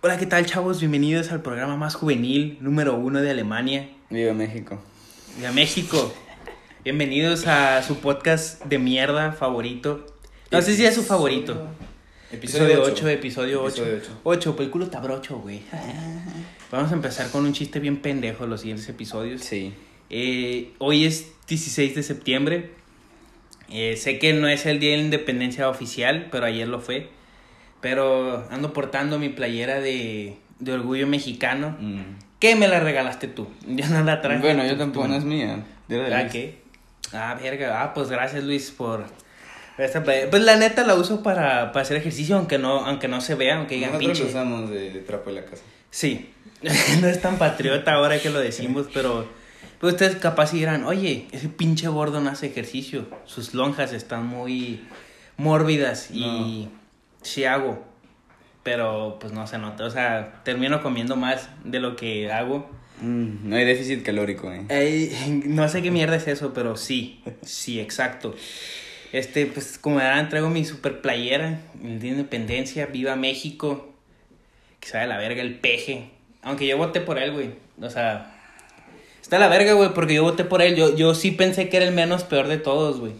Hola, ¿qué tal, chavos? Bienvenidos al programa más juvenil, número uno de Alemania, Viva México. de México. Bienvenidos a su podcast de mierda favorito. No sé si es su favorito. Episodio 8, episodio 8. Episodio ocho. 8, pues el culo está brocho, güey. Vamos a empezar con un chiste bien pendejo los siguientes episodios. Sí. Eh, hoy es 16 de septiembre. Eh, sé que no es el día de la independencia oficial, pero ayer lo fue. Pero ando portando mi playera de, de orgullo mexicano. Mm. ¿Qué me la regalaste tú? Ya no la traje. Bueno, yo tampoco, no es mía. ¿Ah, qué? Ah, verga. Ah, pues gracias, Luis, por esta playera. Pues la neta la uso para, para hacer ejercicio, aunque no, aunque no se vea, aunque digan Nosotros pinche. usamos de, de trapo de la casa. Sí, no es tan patriota ahora que lo decimos, pero pues ustedes capaz dirán, oye, ese pinche gordo no hace ejercicio, sus lonjas están muy mórbidas y sí hago, pero pues no se nota, o sea, termino comiendo más de lo que hago. Mm, no hay déficit calórico, eh. Ey, no sé qué mierda es eso, pero sí, sí, exacto. Este, pues como verán, traigo mi super playera, el Día de Independencia, Viva México, que sabe la verga el peje. Aunque yo voté por él, güey. O sea, está la verga, güey, porque yo voté por él. Yo, yo sí pensé que era el menos peor de todos, güey.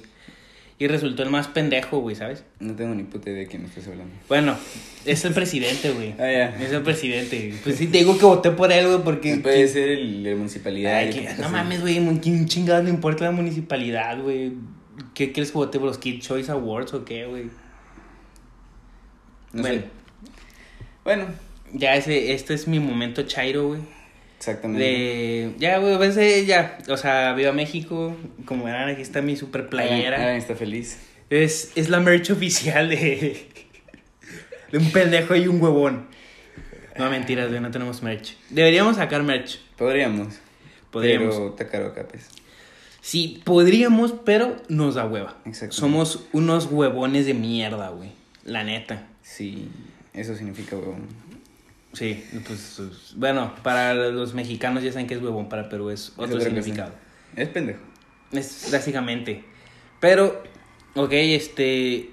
Y resultó el más pendejo, güey, ¿sabes? No tengo ni puta idea de quién me estás hablando. Bueno, es el presidente, güey. Ah, ya. Es el presidente. Pues sí, te digo que voté por él, güey, porque... Puede ser el de la municipalidad. Ay, que- no mames, güey, ¿quién chingado le importa la municipalidad, güey? ¿Qué quieres que vote por los Kid Choice Awards o qué, güey? No bueno, sé. Bueno, ya ese, este es mi momento chairo, güey. Exactamente. De, ya, güey, eh, ya, o sea, viva México, como verán, aquí está mi super playera. Alan está feliz. Es, es la merch oficial de, de un pendejo y un huevón. No, mentiras, güey, no tenemos merch. Deberíamos sacar merch. Podríamos. Podríamos. Pero está caro acá, pues. Sí, podríamos, pero nos da hueva. Exacto. Somos unos huevones de mierda, güey. La neta. Sí, eso significa huevón. Sí, pues, bueno, para los mexicanos ya saben que es huevón, para Perú es otro significado. Es pendejo. Es básicamente. Pero, ok, este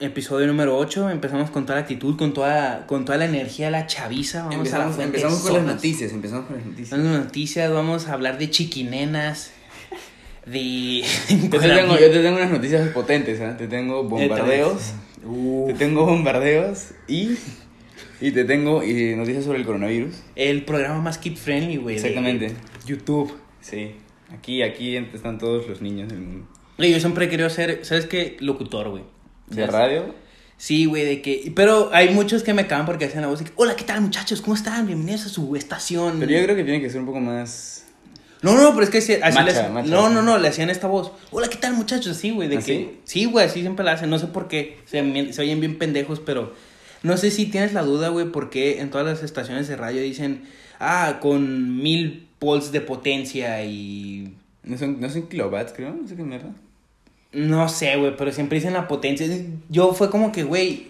episodio número 8, empezamos con toda la actitud, con toda, con toda la energía la chaviza. Vamos a la Empezamos, fuente empezamos con las noticias. Empezamos con las noticias. Vamos las noticias, vamos a hablar de chiquinenas, de... Yo te, tengo, yo te tengo unas noticias potentes, ¿eh? Te tengo bombardeos. Uh. Te tengo bombardeos y, y te tengo y noticias sobre el coronavirus. El programa más kid friendly, güey. Exactamente. YouTube. Sí. Aquí, aquí están todos los niños del mundo. Yo siempre he querido ser, ¿sabes qué? Locutor, güey. ¿De radio? Sí, güey, de que... Pero hay muchos que me cagan porque hacen la voz de que, hola, ¿qué tal, muchachos? ¿Cómo están? Bienvenidos a su estación. Pero yo creo que tiene que ser un poco más... No, no, pero es que sí, así Macha, les- macha. No, no, no, le hacían esta voz. Hola, ¿qué tal, muchachos? Así, güey, de ¿Ah, que... sí? Sí, güey, así siempre la hacen. No sé por qué. Se oyen bien pendejos, pero... No sé si tienes la duda, güey, porque en todas las estaciones de radio dicen... Ah, con mil volts de potencia y... No son, no son kilowatts, creo. No sé qué mierda. No sé, güey, pero siempre dicen la potencia. Yo fue como que, güey,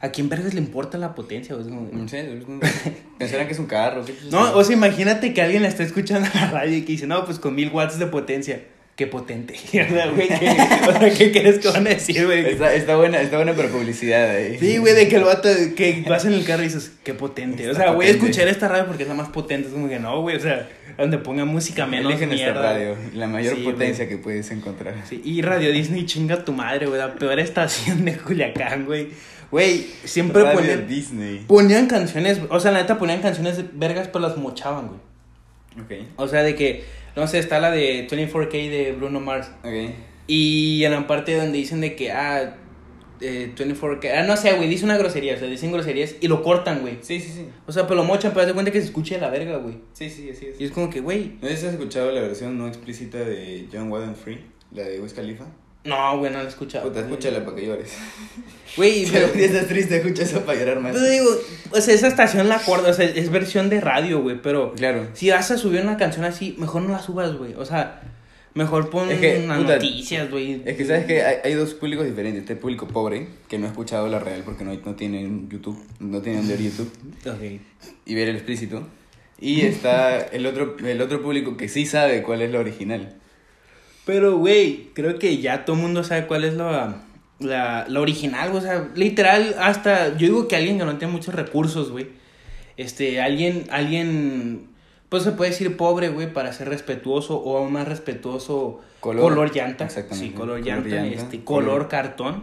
¿a quién vergas le importa la potencia? güey? No sé. Pensarán que es un carro. ¿qué? No, o sea, imagínate que alguien la está escuchando en la radio y que dice, no, pues con mil watts de potencia. Qué potente. Güey, ¿qué, o sea, ¿qué crees que van a decir, güey? Está, está buena, está buena para publicidad ahí. Sí, güey, de que el vato, que vas en el carro y dices, qué potente. O sea, voy a escuchar esta radio porque es la más potente. Es como que no, güey, o sea, donde ponga música menos Eligen esta radio. La mayor Sí, potencia güey. que puedes encontrar. Sí, y Radio Disney chinga tu madre, güey, la peor estación de Culiacán, güey. Güey, siempre Radio ponían, Disney. ponían canciones, o sea, la neta ponían canciones vergas, pero las mochaban, güey. Ok. O sea, de que, no sé, está la de 24K de Bruno Mars. Ok. Y en la parte donde dicen de que, ah, eh, 24K, ah, no sé, güey, dice una grosería, o sea, dicen groserías y lo cortan, güey. Sí, sí, sí. O sea, pero lo mochan, pero de cuenta que se escuche de la verga, güey. Sí, sí, así es. Y es como que, güey, ¿No has escuchado la versión no explícita de John Waden Free? La de Wiz Khalifa. No, güey, no lo he escuchado. Puta, escúchala para que llores. Güey, Pero pero... si estás triste, escucha eso para llorar más. Pero digo, o sea, esa estación la acuerdo, o sea, es versión de radio, güey, pero Claro. si vas a subir una canción así, mejor no la subas, güey. O sea, mejor pon Es que, unas puta, noticias, güey. Es que sabes que hay, hay dos públicos diferentes. Este público pobre, que no ha escuchado la real porque no, no tienen YouTube, no tienen ver YouTube Ok. y ver el explícito. Y está el otro, el otro público que sí sabe cuál es la original. Pero, güey, creo que ya todo el mundo sabe cuál es la, la, la original, o sea, literal, hasta yo digo que alguien que no tiene muchos recursos, güey, Este, alguien, alguien, pues se puede decir pobre, güey, para ser respetuoso o aún más respetuoso, Color. color, llanta. Exactamente. Sí, color, Color llanta, llanta, este, color, color- cartón,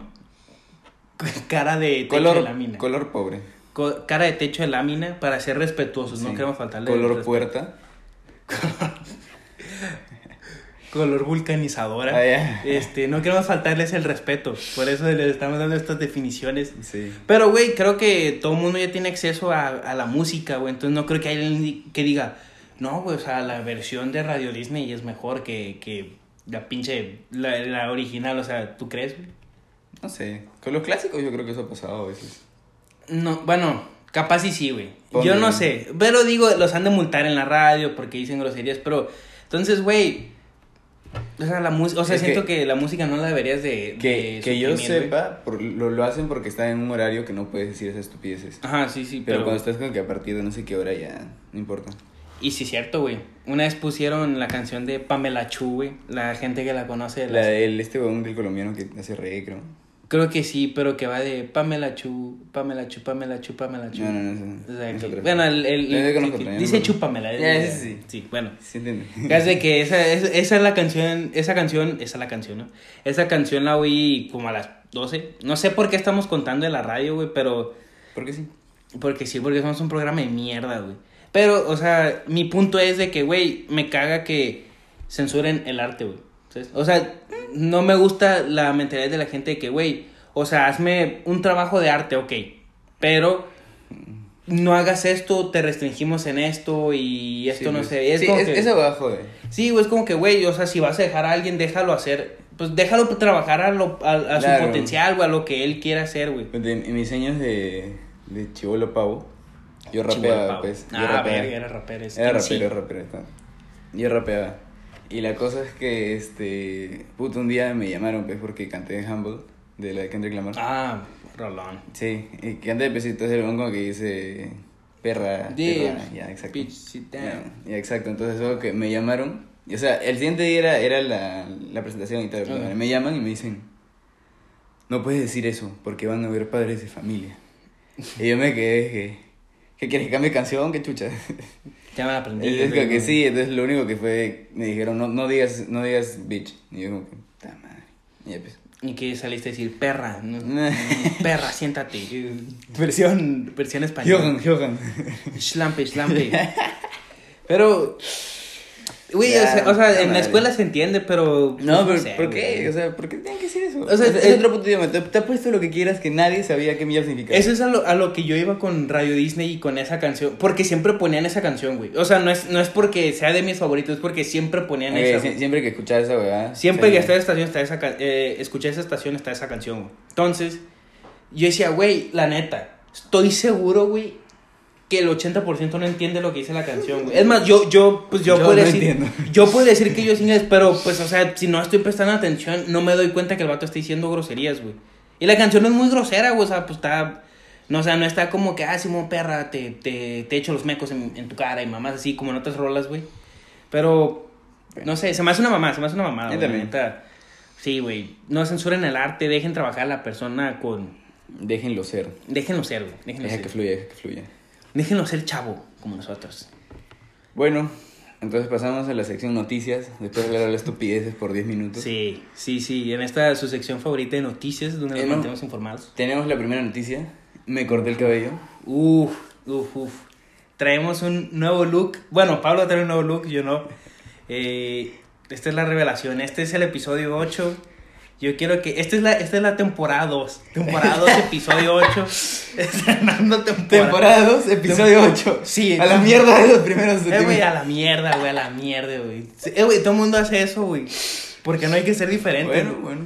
cara de techo Color, de lámina. color pobre. Co- cara de techo de lámina para ser respetuosos, no queremos faltarle Color puerta. Color vulcanizadora. Ah. Este, no queremos faltarles el respeto, por eso les estamos dando estas definiciones. Sí. Pero, güey, creo que todo el mundo ya tiene acceso a, a la música, güey. Entonces no creo que haya alguien que diga, no, güey, o sea, la versión de Radio Disney es mejor que, que la pinche, la, la original. O sea, ¿tú crees? No sé. Con los clásicos yo creo que eso ha pasado a veces. No, bueno, capaz y sí, güey. Yo no sé. Pero digo, los han de multar en la radio porque dicen groserías, pero. Entonces, güey. O sea, la música. O sea, Es siento que- que, la música no la deberías de. Que, de que yo sepa, por, lo, lo hacen porque están en un horario que no puedes decir esas estupideces. Ajá, sí, sí, Pero, pero. cuando estás con que a partir de no sé qué hora ya no importa. Y sí, cierto, güey. Una vez pusieron la canción de Pamela Chu, güey. La gente que la conoce. La la- del este weón del colombiano que hace reggae, creo. Creo que sí, pero que va de Pamela Chu, Pamela Chu, Pamela Chu, Pamela Chu. No, no, no. O sea, es que- otra. bueno, el, que- dice Chúpamela. Ese sí. Sí, bueno. ¿Sí entiende? Casi que esa, es- esa es la canción, esa canción, esa es la canción, ¿no? Esa canción la oí como a las 12. No sé por qué estamos contando en la radio, güey, pero... ¿Por qué sí? Porque sí, porque somos un programa de mierda, güey. Pero, o sea, mi punto es de que, güey, me caga que censuren el arte, güey. ¿Sabes? O sea, no me gusta la mentalidad de la gente de que, güey, o sea, hazme un trabajo de arte, ok. Pero no hagas esto, te restringimos en esto y esto Sí, no sé. Es sí, como es- que- eso va a joder. Sí, güey, es como que, güey, o sea, si vas a dejar a alguien, déjalo hacer. Pues déjalo trabajar a, lo, a, a su potencial, güey, a lo que él quiera hacer, güey. En, en mis años de, de chivolo pavo, yo rapeaba, pavo. pues. Yo Ah, rapeaba. verga, era rapero. Era que sí. rapero, rapero. Yo rapeaba. Y la cosa es que, este, puto, un día me llamaron, pues, porque canté Humble, de la de Kendrick Lamar. Ah, Rolón. Sí, y canté de pesitos del como que dice, perra, Yeah. perra, ya, exacto. Bitch, sit down. Ya, ya, exacto, entonces que me llamaron, y, o sea, el siguiente día era, era la, la presentación y tal, me llaman y me dicen, no puedes decir eso, porque van a ver padres de familia. y yo me quedé, que, ¿qué quieres que cambie canción? ¿Qué chucha? Ya me la aprendí. Es güey. que sí, entonces lo único que fue, me dijeron, no, no digas, no digas bitch. Y yo como que, puta madre. Y ya pues. Y que saliste a decir, perra, no- perra, siéntate. Versión, versión española. Johan, Johan. Schlampe, schlampe. Pero, güey, o sea, o sea, en la escuela se entiende, pero... No, pero sé, ¿por qué? güey. O sea, ¿por qué tienen que decir eso? O sea, es, es- otro puto idioma. Te, te ha puesto lo que quieras que nadie sabía qué mierda significaba. Eso es a lo, a lo que yo iba con Radio Disney y con esa canción. Porque siempre ponían esa canción, güey. O sea, no es, no es porque sea de mis favoritos, es porque siempre ponían Ok, esa. güey. siempre que escuchas esa weá. Siempre sí. que está esa estación está esa eh, escuché esa estación está esa canción, güey. Entonces, yo decía, güey, la neta, estoy seguro, güey, que el 80% no entiende lo que dice la canción, güey. Es más, yo, yo, pues yo, Yo puedo no decir, entiendo. yo puedo decir que yo sí inglés, pero pues, o sea, si no estoy prestando atención, no me doy cuenta que el vato está diciendo groserías, güey. Y la canción es muy grosera, güey, o sea, pues está, no, o sea, no está como que, ah, Simón, perra, te, te, te echo los mecos en, en tu cara y mamás así, como en otras rolas, güey. Pero, no sé, se me hace una mamá, se me hace una mamada, güey. Sí, güey, no censuren el arte, dejen trabajar a la persona con... Déjenlo ser. Déjenlo ser, güey, déjenlo Deja ser. que fluya, deja que fluya. Déjenlo ser chavo, como nosotros. Bueno, entonces pasamos a la sección noticias. Después de hablar de estupideces por 10 minutos. Sí, sí, sí, en esta su sección favorita de noticias, donde nos Eh, mantenemos informados. Tenemos la primera noticia. Me corté el cabello. Uf, uf, uf. Traemos un nuevo look. Bueno, Pablo trae un nuevo look, yo no. Eh, esta es la revelación. Este es el episodio 8. Yo quiero que. Esta es la, esta es la temporada 2. Temporada 2, episodio 8. Estrenando temporada. Temporada 2, episodio Tempo- 8. Sí. A la mierda de los primeros Eh, güey, a la mierda, güey, a la mierda, güey. Eh, güey, todo el mundo hace eso, güey. Porque no hay que ser diferente. Bueno, bueno.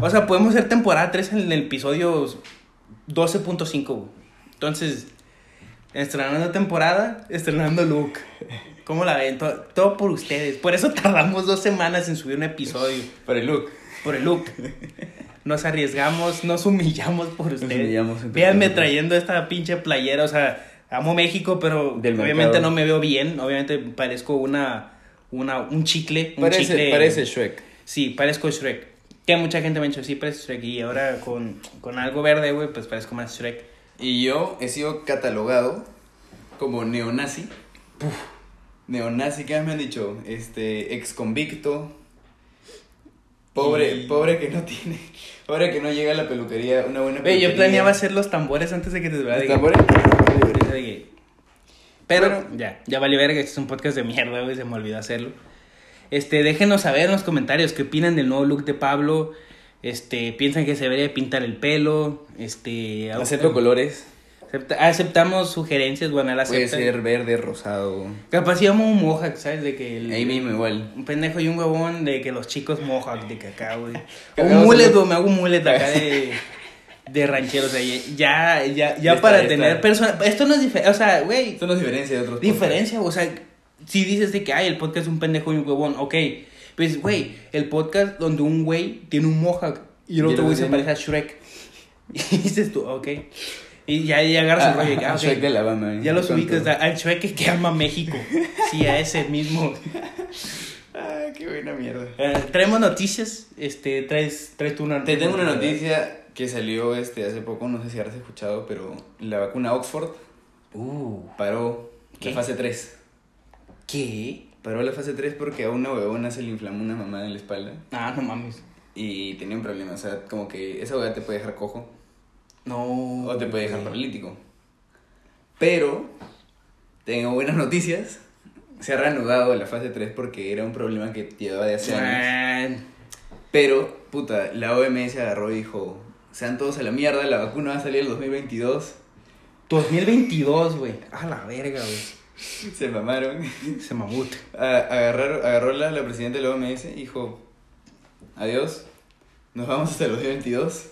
O sea, podemos hacer temporada 3 en el episodio 12.5, güey. Entonces, estrenando temporada, estrenando look. ¿Cómo la ven? Todo, todo por ustedes. Por eso tardamos dos semanas en subir un episodio. Para el look. Por el look. Nos arriesgamos, nos humillamos por ustedes. humillamos en Véanme trayendo esta pinche playera. O sea, amo México, pero Del obviamente mercado. no me veo bien. Obviamente parezco una, una, un chicle. Un Parece, chicle parece Shrek. Sí, parezco Shrek. Que mucha gente me ha dicho, sí, parece Shrek. Y ahora con, con algo verde, güey, pues parezco más Shrek. Y yo he sido catalogado como neonazi. Neonazi, ¿qué más me han dicho? Este, ex convicto. Pobre, Y- pobre que no tiene, pobre que no llega a la peluquería, una buena Güey, yo peluquería. planeaba hacer los tambores antes de que te ¿Los tambores? que- Pero Bueno. ya, ya valió verga, este es un podcast de mierda, güey, se me olvidó hacerlo. Este, déjenos saber en los comentarios qué opinan del nuevo look de Pablo. Este, piensan que se debería pintar el pelo. Este, Acepto colores. Acepta- aceptamos sugerencias, bueno, él Puede ser verde, rosado. Capaz íbamos un mohawk, ¿sabes? De que el- Ahí mismo igual. Un pendejo y un huevón de que los chicos mohawk de acá, güey. O un mullet, me hago un mullet acá de, de ranchero, o sea, ya, ya, ya para está, tener está. persona, esto no es diferente, o sea, güey, Esto nos diferencia de otros diferencia, o sea, si dices de que, ay, el podcast es un pendejo y un huevón, ok, pues, güey, el podcast donde un güey tiene un mohawk y el otro güey se parece a Shrek. Y dices tú, ok. Y ya, ya agarras el Ah, rollo ah, ah, de Alabama, ¿eh? Ya los ubicas, al Shrek que, ama México. Sí, a ese mismo. Ah, qué buena mierda. Eh, traemos noticias, este, traes, traes tú una Te tengo una noticia que salió este hace poco, no sé si habrás escuchado, pero la vacuna Oxford Uh, paró ¿Qué? la fase 3. ¿qué? Paró la fase 3 porque a una huevona se le inflamó una mamada en la espalda Ah, no mames. y tenía un problema. O sea, como que esa huevada te puede dejar cojo No. o te puede dejar paralítico. Pero tengo buenas noticias. Se ha reanudado la fase 3 porque era un problema que llevaba de hace años. Pero, puta, la OMS agarró y dijo, sean todos a la mierda, la vacuna va a salir el 2022. 2022, güey. A la verga, güey. Se mamaron. Se mamut. Agarraron, agarró la, la presidenta de la OMS y dijo, adiós, nos vamos hasta el 2022.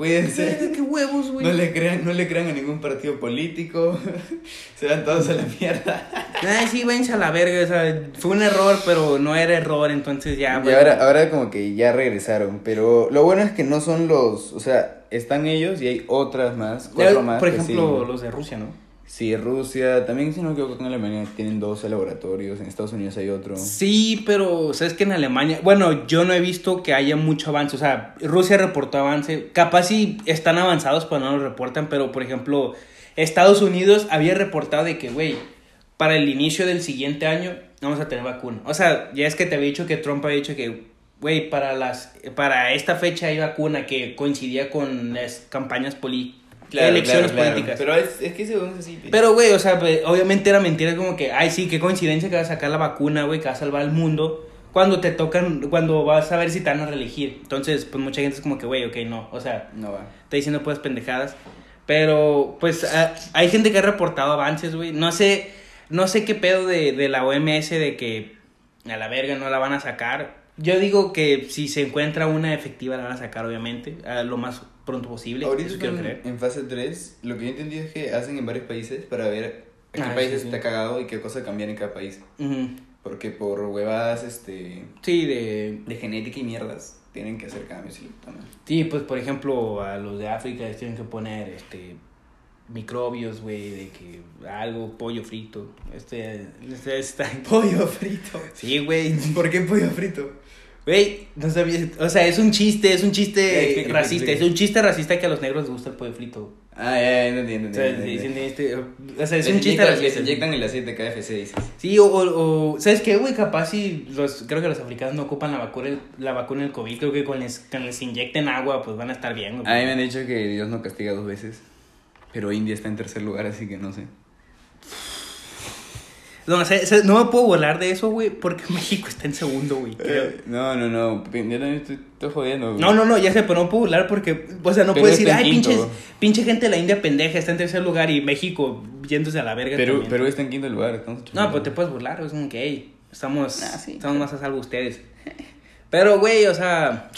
Cuídense. ¿Qué huevos, güey? No le crean, no le crean a ningún partido político. Se van todos a la mierda. Ay, sí, váyanse a la verga. O sea, fue un error, pero no era error, entonces ya, Y güey. ahora, ahora como que ya regresaron. Pero lo bueno es que no son los. O sea, están ellos y hay otras más. Ya, Cuatro más. Por ejemplo, sí. los de Rusia, ¿no? Sí, Rusia. También, si no me equivoco, en Alemania tienen dos laboratorios. En Estados Unidos hay otro. Sí, pero sabes que en Alemania, bueno, yo no he visto que haya mucho avance, o sea, Rusia reportó avance, capaz sí están avanzados, pero no lo reportan, pero por ejemplo, Estados Unidos había reportado de que, güey, para el inicio del siguiente año vamos a tener vacuna. O sea, ya es que te había dicho que Trump había dicho que, güey, para las para esta fecha hay vacuna que coincidía con las campañas políticas. Elecciones políticas. Pero es, es que ese es así. Pero, güey, o sea, pues, obviamente era mentira, como que, ay, sí, qué coincidencia que vas a sacar la vacuna, güey, que va a salvar al mundo. Cuando te tocan, cuando vas a ver si te van a reelegir. Entonces, pues mucha gente es como que, güey, ok, no. O sea, No va. está diciendo pues pendejadas. Pero, pues, ah, hay gente que ha reportado avances, güey. No sé, no sé qué pedo de, de la OMS de que a la verga no la van a sacar. Yo digo que si se encuentra una efectiva la van a sacar, obviamente, a lo más pronto posible. Ahorita Eso quiero creer. en fase 3. Lo que yo entendí es que hacen en varios países para ver a qué Ah, países sí, sí. está cagado y qué cosa cambiar en cada país. Ujú. Porque por huevadas este, Sí, de, de genética y mierdas tienen que hacer cambios y. Sí, pues por ejemplo, a los de África les tienen que poner este microbios, güey, de que algo, pollo frito. Este, este está. Pollo frito. Sí, güey. ¿Por qué pollo frito? Güey, no sabía. O sea, es un chiste, es un chiste racista. Es un chiste racista que a los negros les gusta el pollo frito. Ah, ya, ya, no entiendo. O sea, no este, o sea, es Les un chiste inyectan- Les inyectan el aceite KFC, dices. Sí, o, o, o- ¿sabes qué, güey? Capaz si los, creo que los africanos no ocupan la vacuna, la vacuna del COVID, creo que con les, con les inyecten agua, pues van a estar bien, güey. A mí me han dicho que Dios no castiga dos veces. Pero India está en tercer lugar, así que no sé. No, o sea, no me puedo volar de eso, güey, porque México está en segundo, güey. Eh, No, no, no. Yo también estoy, estoy jodiendo. güey. No, no, no, ya sé, pero no puedo volar porque, o sea, no puedo decir, ay, pinches, pinche gente de la India pendeja está en tercer lugar y México yéndose a la verga. Perú, también. Perú está en quinto lugar. Estamos No, pues te puedes burlar, es como que, hey, estamos, Ah, sí. estamos más a salvo ustedes. Pero, güey, o sea,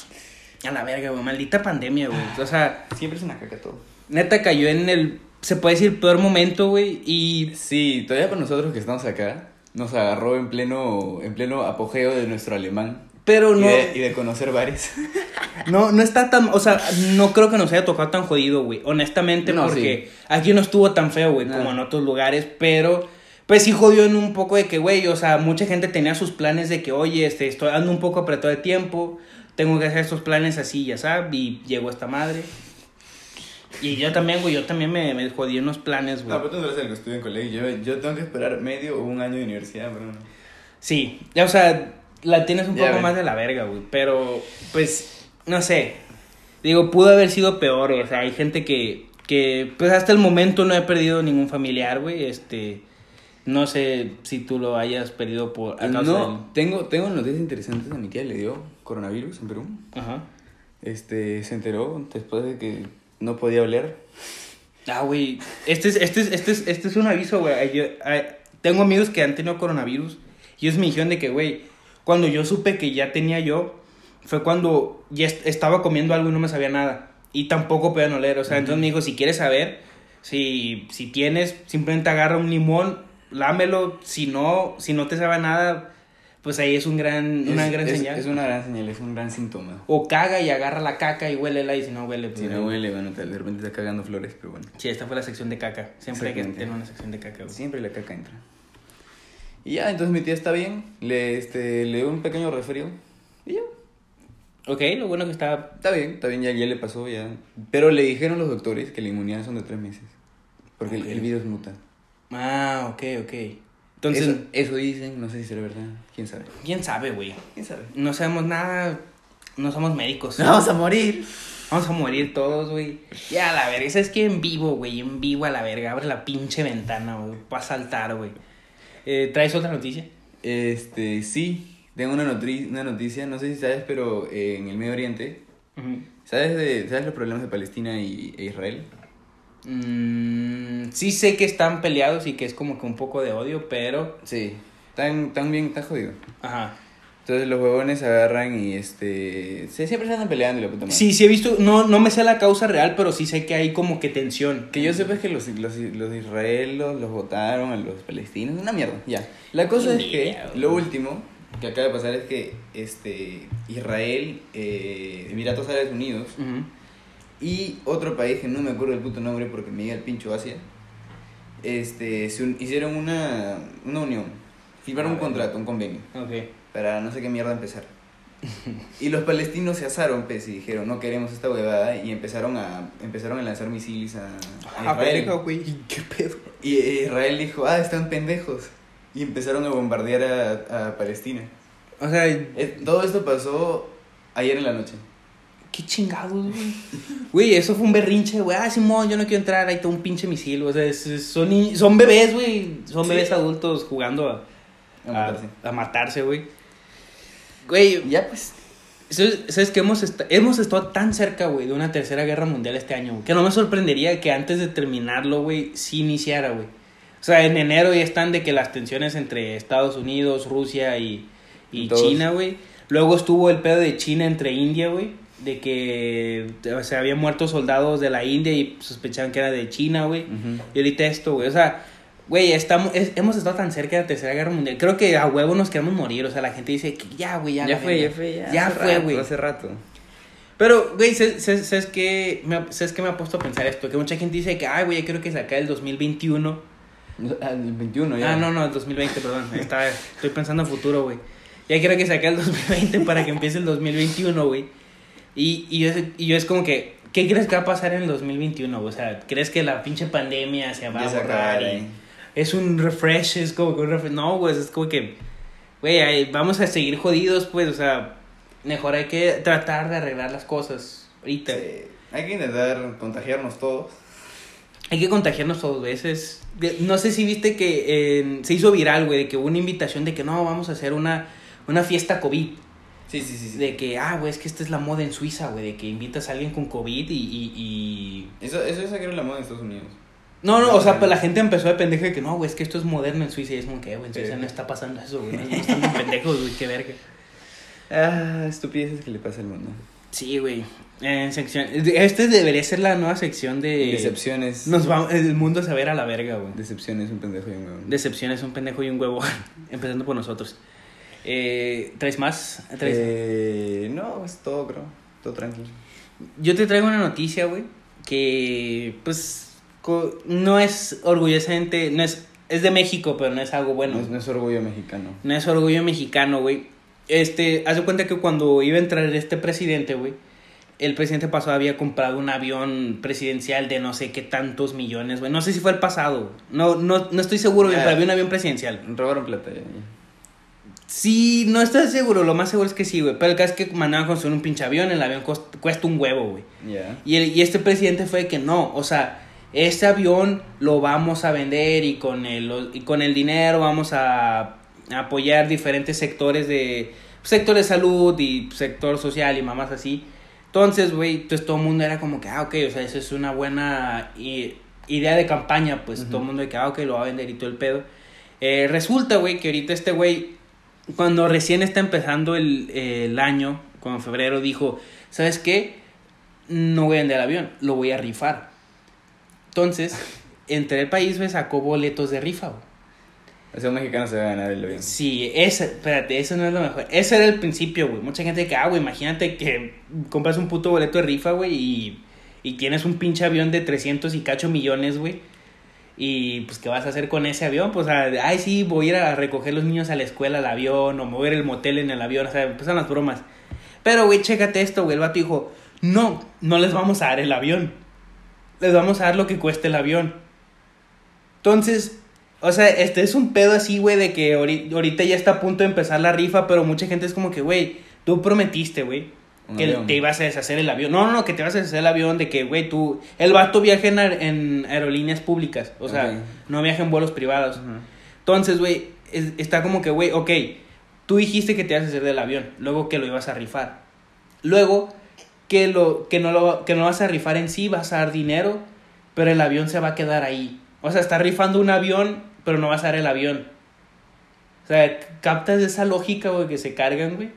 a la verga, güey, maldita pandemia, güey. O sea, Siempre es una caca todo. neta cayó en el, se puede decir, peor momento, güey, y Sí, todavía para nosotros que estamos acá, nos agarró en pleno, en pleno apogeo de nuestro alemán. pero y, no, de, y de conocer bares. no, no está tan, o sea, no creo que nos haya tocado tan jodido, güey, honestamente, No, porque aquí no estuvo tan feo, güey, No. como en otros lugares, pero... Pues sí jodió en un poco de que, güey, o sea, mucha gente tenía sus planes de que, oye, este, estoy dando un poco apretado de tiempo, tengo que hacer estos planes así, ya sabes, y llegó esta madre. Y yo también, güey, yo también me, me jodí unos planes, güey. No, pero tú no eres el que estudia en colegio. Yo, yo tengo que esperar medio o un año de universidad, pero no. Sí, ya, o sea, la tienes un Ya poco ven. más de la verga, güey. Pero, pues, no sé. Digo, pudo haber sido peor, o sea, hay gente que, que, pues hasta el momento no he perdido ningún familiar, güey. Este, no sé si tú lo hayas perdido por... a causa No, tengo, tengo noticias interesantes. A mi tía le dio coronavirus en Perú. del- Ajá. Este, se enteró después de que no podía oler. Ah, güey. Este es, este es, este es, este es un aviso, güey. Tengo amigos que han tenido coronavirus. Y ellos me dijeron de que, güey, cuando yo supe que ya tenía yo, fue cuando ya est- estaba comiendo algo y no me sabía nada. Y tampoco podían oler. O sea, entonces me dijo, si quieres saber, si, si tienes, simplemente agarra un limón, lámelo. Si no, si no te sabe nada, pues ahí es un gran, una Es- gran es- señal. Es una gran señal, es un gran síntoma. O caga y agarra la caca y huélela. Y si no huele, pues... Si no huele, bueno, de repente está cagando flores, pero bueno. Sí, esta fue la sección de caca. Siempre hay que tener una sección de caca, güey. Siempre la caca entra. Y ya, entonces mi tía está bien. Le, este, le dio un pequeño resfrío. Y ya. Ok, lo bueno que está. Está bien, está bien, ya, ya le pasó, ya. Pero le dijeron los doctores que la inmunidad son de tres meses. Porque el- Ok. el, virus muta. Ah, ok, ok. Entonces, eso, eso dicen, no sé si será verdad. ¿Quién sabe? ¿quién sabe, güey? ¿Quién sabe? No sabemos nada. No somos médicos. Vamos a morir. Vamos a morir todos, güey. Ya, a la verga. ¿Sabes qué? En vivo, güey. En vivo a la verga. Abre la pinche ventana, güey. Va a saltar, güey. Eh, ¿Traes otra noticia? Este, sí, tengo una, notri- una noticia, no sé si sabes, pero eh, en el Medio Oriente, ¿sabes, de, ¿sabes los problemas de Palestina y, e Israel? Mm, sí sé que están peleados y que es como que un poco de odio, pero... Sí. Tan, tan bien, tan jodido. Ajá. Entonces los huevones agarran y este. Se, siempre se andan peleando y la puta madre. Sí, sí he visto... No, no me sé la causa real, pero sí sé que hay como que tensión. Que yo sepa es que los, los, los de Israel los, votaron a los palestinos. Una mierda, ya. La cosa es que lo último que acaba de pasar es que este Israel, eh, Emiratos Árabes Unidos Ujú. Y otro país que no me acuerdo del puto nombre porque me llega el pincho Asia, este, se un- hicieron una, una unión, firmaron A un contrato, un convenio, Ok. para no sé qué mierda empezar. Y los palestinos se asaron, pues, y dijeron, no queremos esta huevada, y empezaron a, empezaron a lanzar misiles a, a Ah, Israel. güey. ¿Qué pedo? Y Israel dijo, ah, están pendejos. Y empezaron a bombardear a, a Palestina. O sea, todo esto pasó ayer en la noche. Qué chingados, güey. Güey, eso fue un berrinche, güey. Ah, Simón, yo no quiero entrar, ahí está un pinche misil. O sea, es- son, son bebés, güey. Son Sí. bebés adultos jugando a, A matarse. a matarse, güey. Güey, ya pues. ¿sabes, que hemos, hemos estado tan cerca, güey, de una tercera guerra mundial este año, güey, que no me sorprendería que antes de terminarlo, güey, sí iniciara, güey. O sea, en enero ya están de que las tensiones entre Estados Unidos, Rusia y, y. China, güey. Luego estuvo el pedo de China entre India, güey. De que o sea, habían muerto soldados de la India y sospechaban que era de China, güey. Y ahorita esto, güey. O sea, güey, estamos, es- hemos estado tan cerca de la Tercera Guerra Mundial. Creo que a huevo nos queremos morir. O sea, la gente dice que ya, güey, ya. Ya, fue, ya fue, ya. Ya hace fue, güey. Hace rato. Pero, güey, ¿sabes, qué? ¿sabes qué me ha puesto a pensar esto? Que mucha gente dice que, ay, güey, ya quiero que se acabe el 2021. Ah, El 21 ya. Ah, no, no, el 2020, perdón. Está, estoy pensando en futuro, güey. Ya quiero que se acabe el 2020 para que empiece el 2021, güey. Y, y, yo, y yo es como que, ¿qué crees que va a pasar en el 2021? güey? O sea, ¿crees que la pinche pandemia se va a borrar? y es un refresh, es como que un refresh. No, güey, es como que, güey, vamos a seguir jodidos, pues, o sea, mejor hay que tratar de arreglar las cosas ahorita. Sí, Hay que intentar contagiarnos todos. Hay que contagiarnos todos veces. No sé si viste que eh, se hizo viral, güey, de que hubo una invitación de que no, vamos a hacer una, una fiesta COVID. Sí, sí, sí. sí. De que, ah, güey, es que esta es la moda en Suiza, güey, de que invitas a alguien con COVID y... y, y- Eso, eso es sacar la moda en Estados Unidos. No, no, No, o sea, pues la gente empezó de pendeja de que no, güey, es que esto es moderno en Suiza y es como que, güey, en Suiza Sí. no está pasando eso, güey, no están tan pendejos, güey, qué verga. Ah, estupideces que le pasa al mundo. Sí, güey. Eh, sección... Este debería ser la nueva sección de... Decepciones. Nos va... El mundo se va a ir a la verga, güey. Decepciones, un pendejo y un huevón. Decepción es un pendejo y un huevo. Empezando por nosotros. Eh, ¿Traes más? ¿Traes? Eh, no, es todo, creo. Todo tranquilo. Yo te traigo una noticia, güey. Que, pues, no es orgullosamente. No es, es de México, pero no es algo bueno. No, es- no es orgullo mexicano. No es orgullo mexicano, güey. Este, haz de cuenta que cuando iba a entrar este presidente, güey, el presidente pasado había comprado un avión presidencial de no sé qué tantos millones, güey. No sé si fue el pasado. No, no, no estoy seguro, güey, Ah. pero había un avión presidencial. Robaron plata. ya, ya. Sí, no estoy seguro, lo más seguro es que sí, güey. Pero el caso es que mandaban a construir un pinche avión, el avión cuesta un huevo, güey. Y, el- y este presidente fue que no, o sea, este avión lo vamos a vender y con el, y con el dinero vamos a, apoyar diferentes sectores de sector de salud y sector social y mamás así. Entonces, güey, entonces todo el mundo era como que, ah, ok, o sea, eso es una buena idea de campaña, pues todo el mundo de que, ah, ok, lo va a vender y todo el pedo. Eh, resulta, güey, que ahorita este güey, cuando recién está empezando el, el año, como en febrero, dijo, ¿sabes qué? No voy a vender el avión, lo voy a rifar. Entonces, entre el país, güey, sacó boletos de rifa, güey. O sea, un mexicano se va a ganar el avión. Sí, ese, espérate, eso no es lo mejor. Ese era el principio, güey. Mucha gente que, ah, güey, imagínate que compras un puto boleto de rifa, güey, y, y tienes un pinche avión de 300 y cacho millones, güey. Y pues, ¿qué vas a hacer con ese avión? Pues, ay, sí, voy a ir a recoger los niños a la escuela al avión, o mover el motel en el avión, o sea, empiezan las bromas. Pero, güey, chécate esto, güey. El vato dijo, no, no les vamos a dar el avión. Les vamos a dar lo que cueste el avión. Entonces, o sea, este es un pedo así, güey, de que ahori- ahorita ya está a punto de empezar la rifa, pero mucha gente es como que, güey, tú prometiste, güey, que avión. te ibas a deshacer el avión. No, no, no, que te vas a deshacer el avión, de que, güey, tú... El vato viaja en, aer- en aerolíneas públicas, o sea, no viaja en vuelos privados. Entonces, güey, es- está como que, güey, ok, tú dijiste que te ibas a hacer del avión, luego que lo ibas a rifar. Luego que, lo, que, no lo, que no vas a rifar en sí, vas a dar dinero, pero el avión se va a quedar ahí. O sea, estás rifando un avión, pero no vas a dar el avión. O sea, captas esa lógica, güey, que se cargan, güey.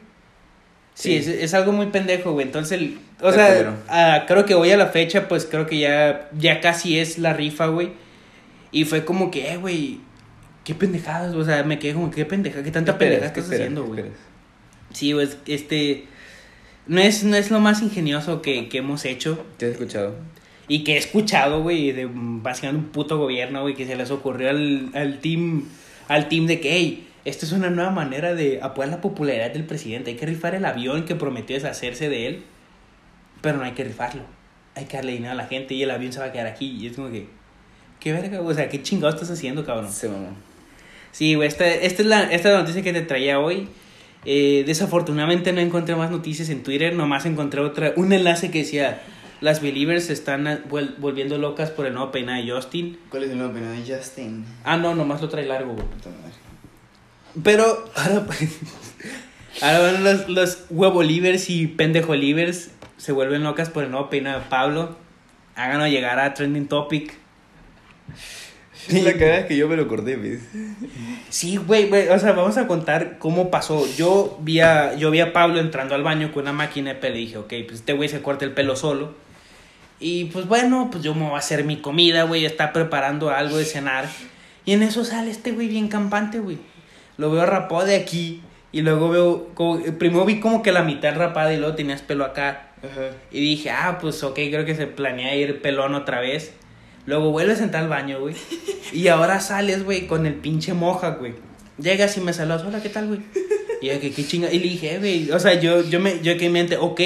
Sí, Sí. Es, es algo muy pendejo, güey. Entonces, el- o sea, creo que hoy a la fecha, pues creo que ya, ya casi es la rifa, güey. Y fue como que, eh, güey, qué pendejadas, o sea, me quedé como, qué pendeja, qué tanta pendejada ¿Qué estás esperas? haciendo, ¿Qué güey. Sí, pues, este, no es, no es lo más ingenioso que, que hemos hecho ¿Te has escuchado? y que he escuchado, güey, de básicamente un puto gobierno, güey, que se les ocurrió al, al team, al team de que, hey, esta es una nueva manera de apoyar la popularidad del presidente, hay que rifar el avión que prometió deshacerse de él, pero no hay que rifarlo, hay que darle dinero a la gente y el avión se va a quedar aquí, y es como que, qué verga, o sea, qué chingado estás haciendo, cabrón. Se mamó. Sí, güey, esta, esta, es la, esta es la noticia que te traía hoy. Eh, desafortunadamente no encontré más noticias en Twitter, nomás encontré otra, un enlace que decía, las Believers se están volviendo locas por el nuevo peinado de Justin. ¿Cuál es el nuevo peinado de Justin? Ah, no, nomás lo trae largo, güey. Pero ahora, ahora van los, los huevo livers y pendejo livers se vuelven locas por el nuevo peinado de Pablo. Háganos llegar a Trending Topic. La cagada es que yo me lo corté, ¿ves? Sí, güey, güey, o sea, vamos a contar cómo pasó. Yo vi a, yo vi a Pablo entrando al baño con una máquina de pelo y dije, ok, pues este güey se corta el pelo solo. Y pues bueno, pues yo me voy a hacer mi comida, güey, está preparando algo de cenar. Y en eso sale este güey bien campante, güey. Lo veo rapado de aquí y luego veo, como, primero vi como que la mitad rapada y luego tenías pelo acá. Ajá. Y dije, ah, pues ok, creo que se planea ir pelón otra vez. Luego vuelves a entrar al baño, güey. Y ahora sales, güey, con el pinche moja, güey. Llegas y me saludas, hola, ¿qué tal, güey? Y yo, que qué chinga. Y le dije, "Eh, güey, o sea, yo, yo me, yo que en mente, ok,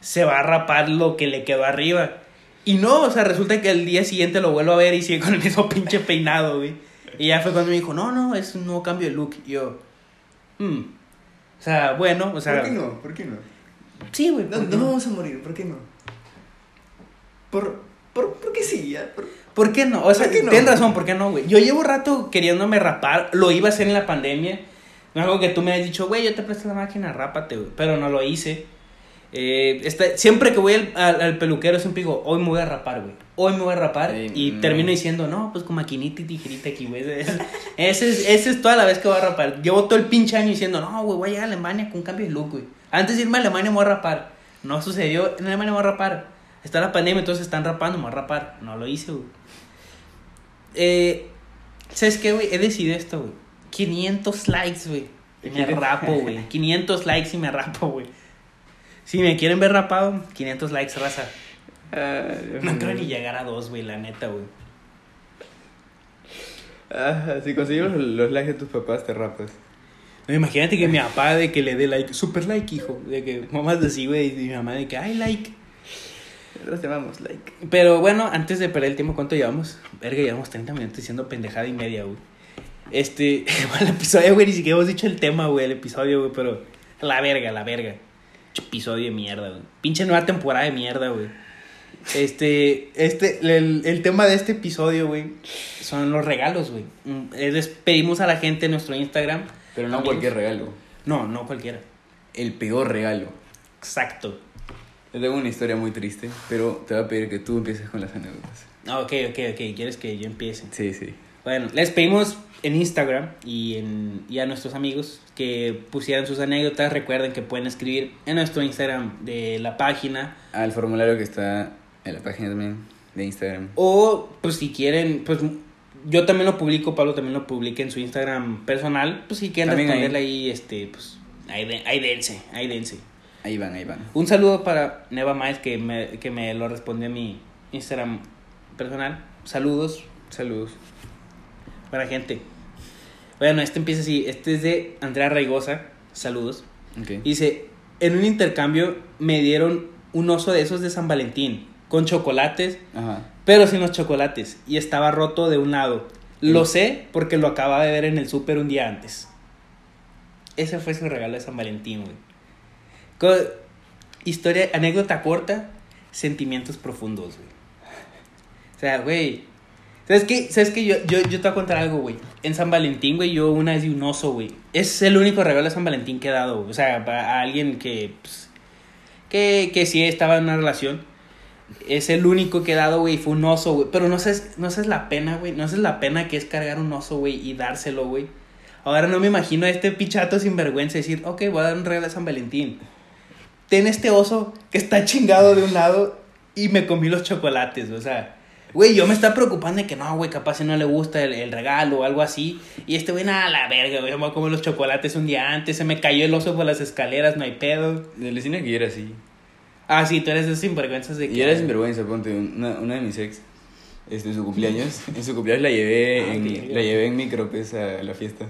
se va a rapar lo que le quedó arriba. Y no, o sea, resulta que el día siguiente lo vuelvo a ver y sigue con el mismo pinche peinado, güey. Y ya fue cuando me dijo, no, no, es un nuevo cambio de look. Y yo, hmm. O sea, bueno, o sea. ¿Por qué no? ¿Por qué no? Sí, güey. No, ¿por qué no vamos a morir, ¿por qué no? Por, por, ¿por qué sí? Ya? Por- ¿Por qué no? O sea, ¿Por qué no? tienes razón, ¿por qué no, güey? Yo llevo rato queriéndome rapar, lo iba a hacer en la pandemia. No es algo que tú me has dicho, güey, yo te presto la máquina, rápate, güey. Pero no lo hice. Eh, está- siempre que voy al, al- al peluquero, siempre digo, hoy me voy a rapar, güey. Hoy me voy a rapar. Sí, y mm. termino diciendo, no, pues con maquinita y tijerita aquí, güey. Ese, ese es, ese es toda la vez que voy a rapar. Llevo todo el pinche año diciendo, no, güey, voy a llegar a Alemania con un cambio de look, güey. Antes de irme a Alemania me voy a rapar. No sucedió, en Alemania me voy a rapar. Está la pandemia, entonces están rapando, me voy a rapar. No lo hice, güey. Eh, ¿Sabes qué, güey? He decidido esto, güey. 500 likes, güey. Y me rapo, güey. 500 likes y me rapo, güey. Si me quieren ver rapado, 500 likes, raza. No creo ni llegar a dos, güey, la neta, güey. Ajá, si conseguimos los likes de tus papás, te rapas. No, imagínate que mi papá de que le dé like, super like, hijo. De que mamás así, güey, y mi mamá de que, ay, like. Nosotros te amamos, like. Pero bueno, antes de perder el tiempo, ¿cuánto llevamos? Verga, llevamos 30 minutos diciendo pendejada y media, güey. Este, el episodio, güey, ni siquiera hemos dicho el tema, güey, el episodio, güey, pero la verga, la verga. Pinche Episodio de mierda, güey. Pinche nueva temporada de mierda, güey. Este, este, el, el tema de este episodio, güey, son los regalos, güey. Mm, Les pedimos a la gente en nuestro Instagram. Pero no amigos. cualquier regalo. No, no cualquiera. El peor regalo. Exacto. Yo tengo una historia muy triste, pero te voy a pedir que tú empieces con las anécdotas. Ah, ok, ok, ok. ¿Quieres que yo empiece? Sí, sí. Bueno, les pedimos en Instagram y, en, y a nuestros amigos que pusieran sus anécdotas. Recuerden que pueden escribir en nuestro Instagram de la página. Al formulario que está en la página también de Instagram. O, pues si quieren, pues yo también lo publico, Pablo también lo publica en su Instagram personal. Pues si quieren También ahí. responderle ahí, este, pues ahí, de- ahí dense, ahí dense. Ahí van, ahí van. Un saludo para Neva Miles que me, que me lo respondió a mi Instagram personal. Saludos, Saludos. Buena gente. Bueno, este empieza así. Este es de Andrea Raigosa. Saludos. Dice, en un intercambio me dieron un oso de esos de San Valentín, con chocolates, Ajá. pero sin los chocolates, y estaba roto de un lado. Lo sé porque lo acababa de ver en el súper un día antes. Ese fue su regalo de San Valentín, güey. Historia, anécdota corta, sentimientos profundos, güey. O sea, güey. ¿Sabes qué? ¿Sabes? Yo, yo, yo te voy a contar algo, güey. En San Valentín, güey, yo una vez di un oso, güey. Es el único regalo de San Valentín que he dado, güey. O sea, a a alguien que, pues, que, que sí estaba en una relación. Es el único que he dado, güey, fue un oso, güey. Pero no sabes, no sabes la pena, güey. No sabes la pena que es cargar un oso, güey, y dárselo, güey. Ahora no me imagino a este pichato sin vergüenza decir, ok, voy a dar un regalo de San Valentín. Ten este oso que está chingado de un lado y me comí los chocolates, o sea. Güey, yo me estaba preocupando de que no, güey, capaz si no le gusta el, el regalo o algo así. Y este güey, nada, la verga, güey, me voy a comer los chocolates un día antes. Se me cayó el oso por las escaleras, no hay pedo. Del vecino que yo era así. Ah, sí, tú eres de sinvergüenzas de que. Y era sinvergüenza, ponte. Una, una de mis ex, este, en su cumpleaños. En su cumpleaños la llevé, Ah, en, la llevé en micro, pues, a la fiesta.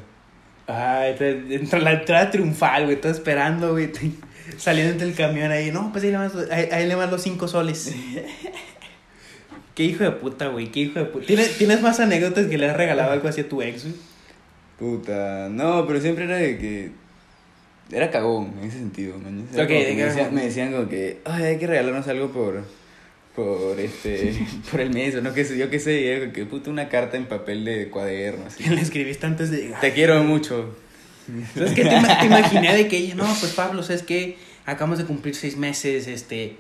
De la entrada triunfal, güey, todo esperando, güey. Saliendo del camión ahí, no, pues ahí le vas, ahí, ahí le vas los cinco soles. qué hijo de puta, güey, qué hijo de puta. ¿Tienes, ¿Tienes más anécdotas que le has regalado algo así a tu ex, güey? Puta, no, pero siempre era de que. Era cagón en ese sentido, man. Que me, decían, cagón. me decían como que, ay, hay que regalarnos algo por. Por este. por el mes, o no qué sé, yo qué sé, y era que puta una carta en papel de cuaderno, así. Que le escribiste antes de llegar. Te quiero mucho. ¿Sabes qué? Te, ima- te imaginé de que ella, no, pues Pablo, ¿sabes qué? Acabamos de cumplir seis meses, este,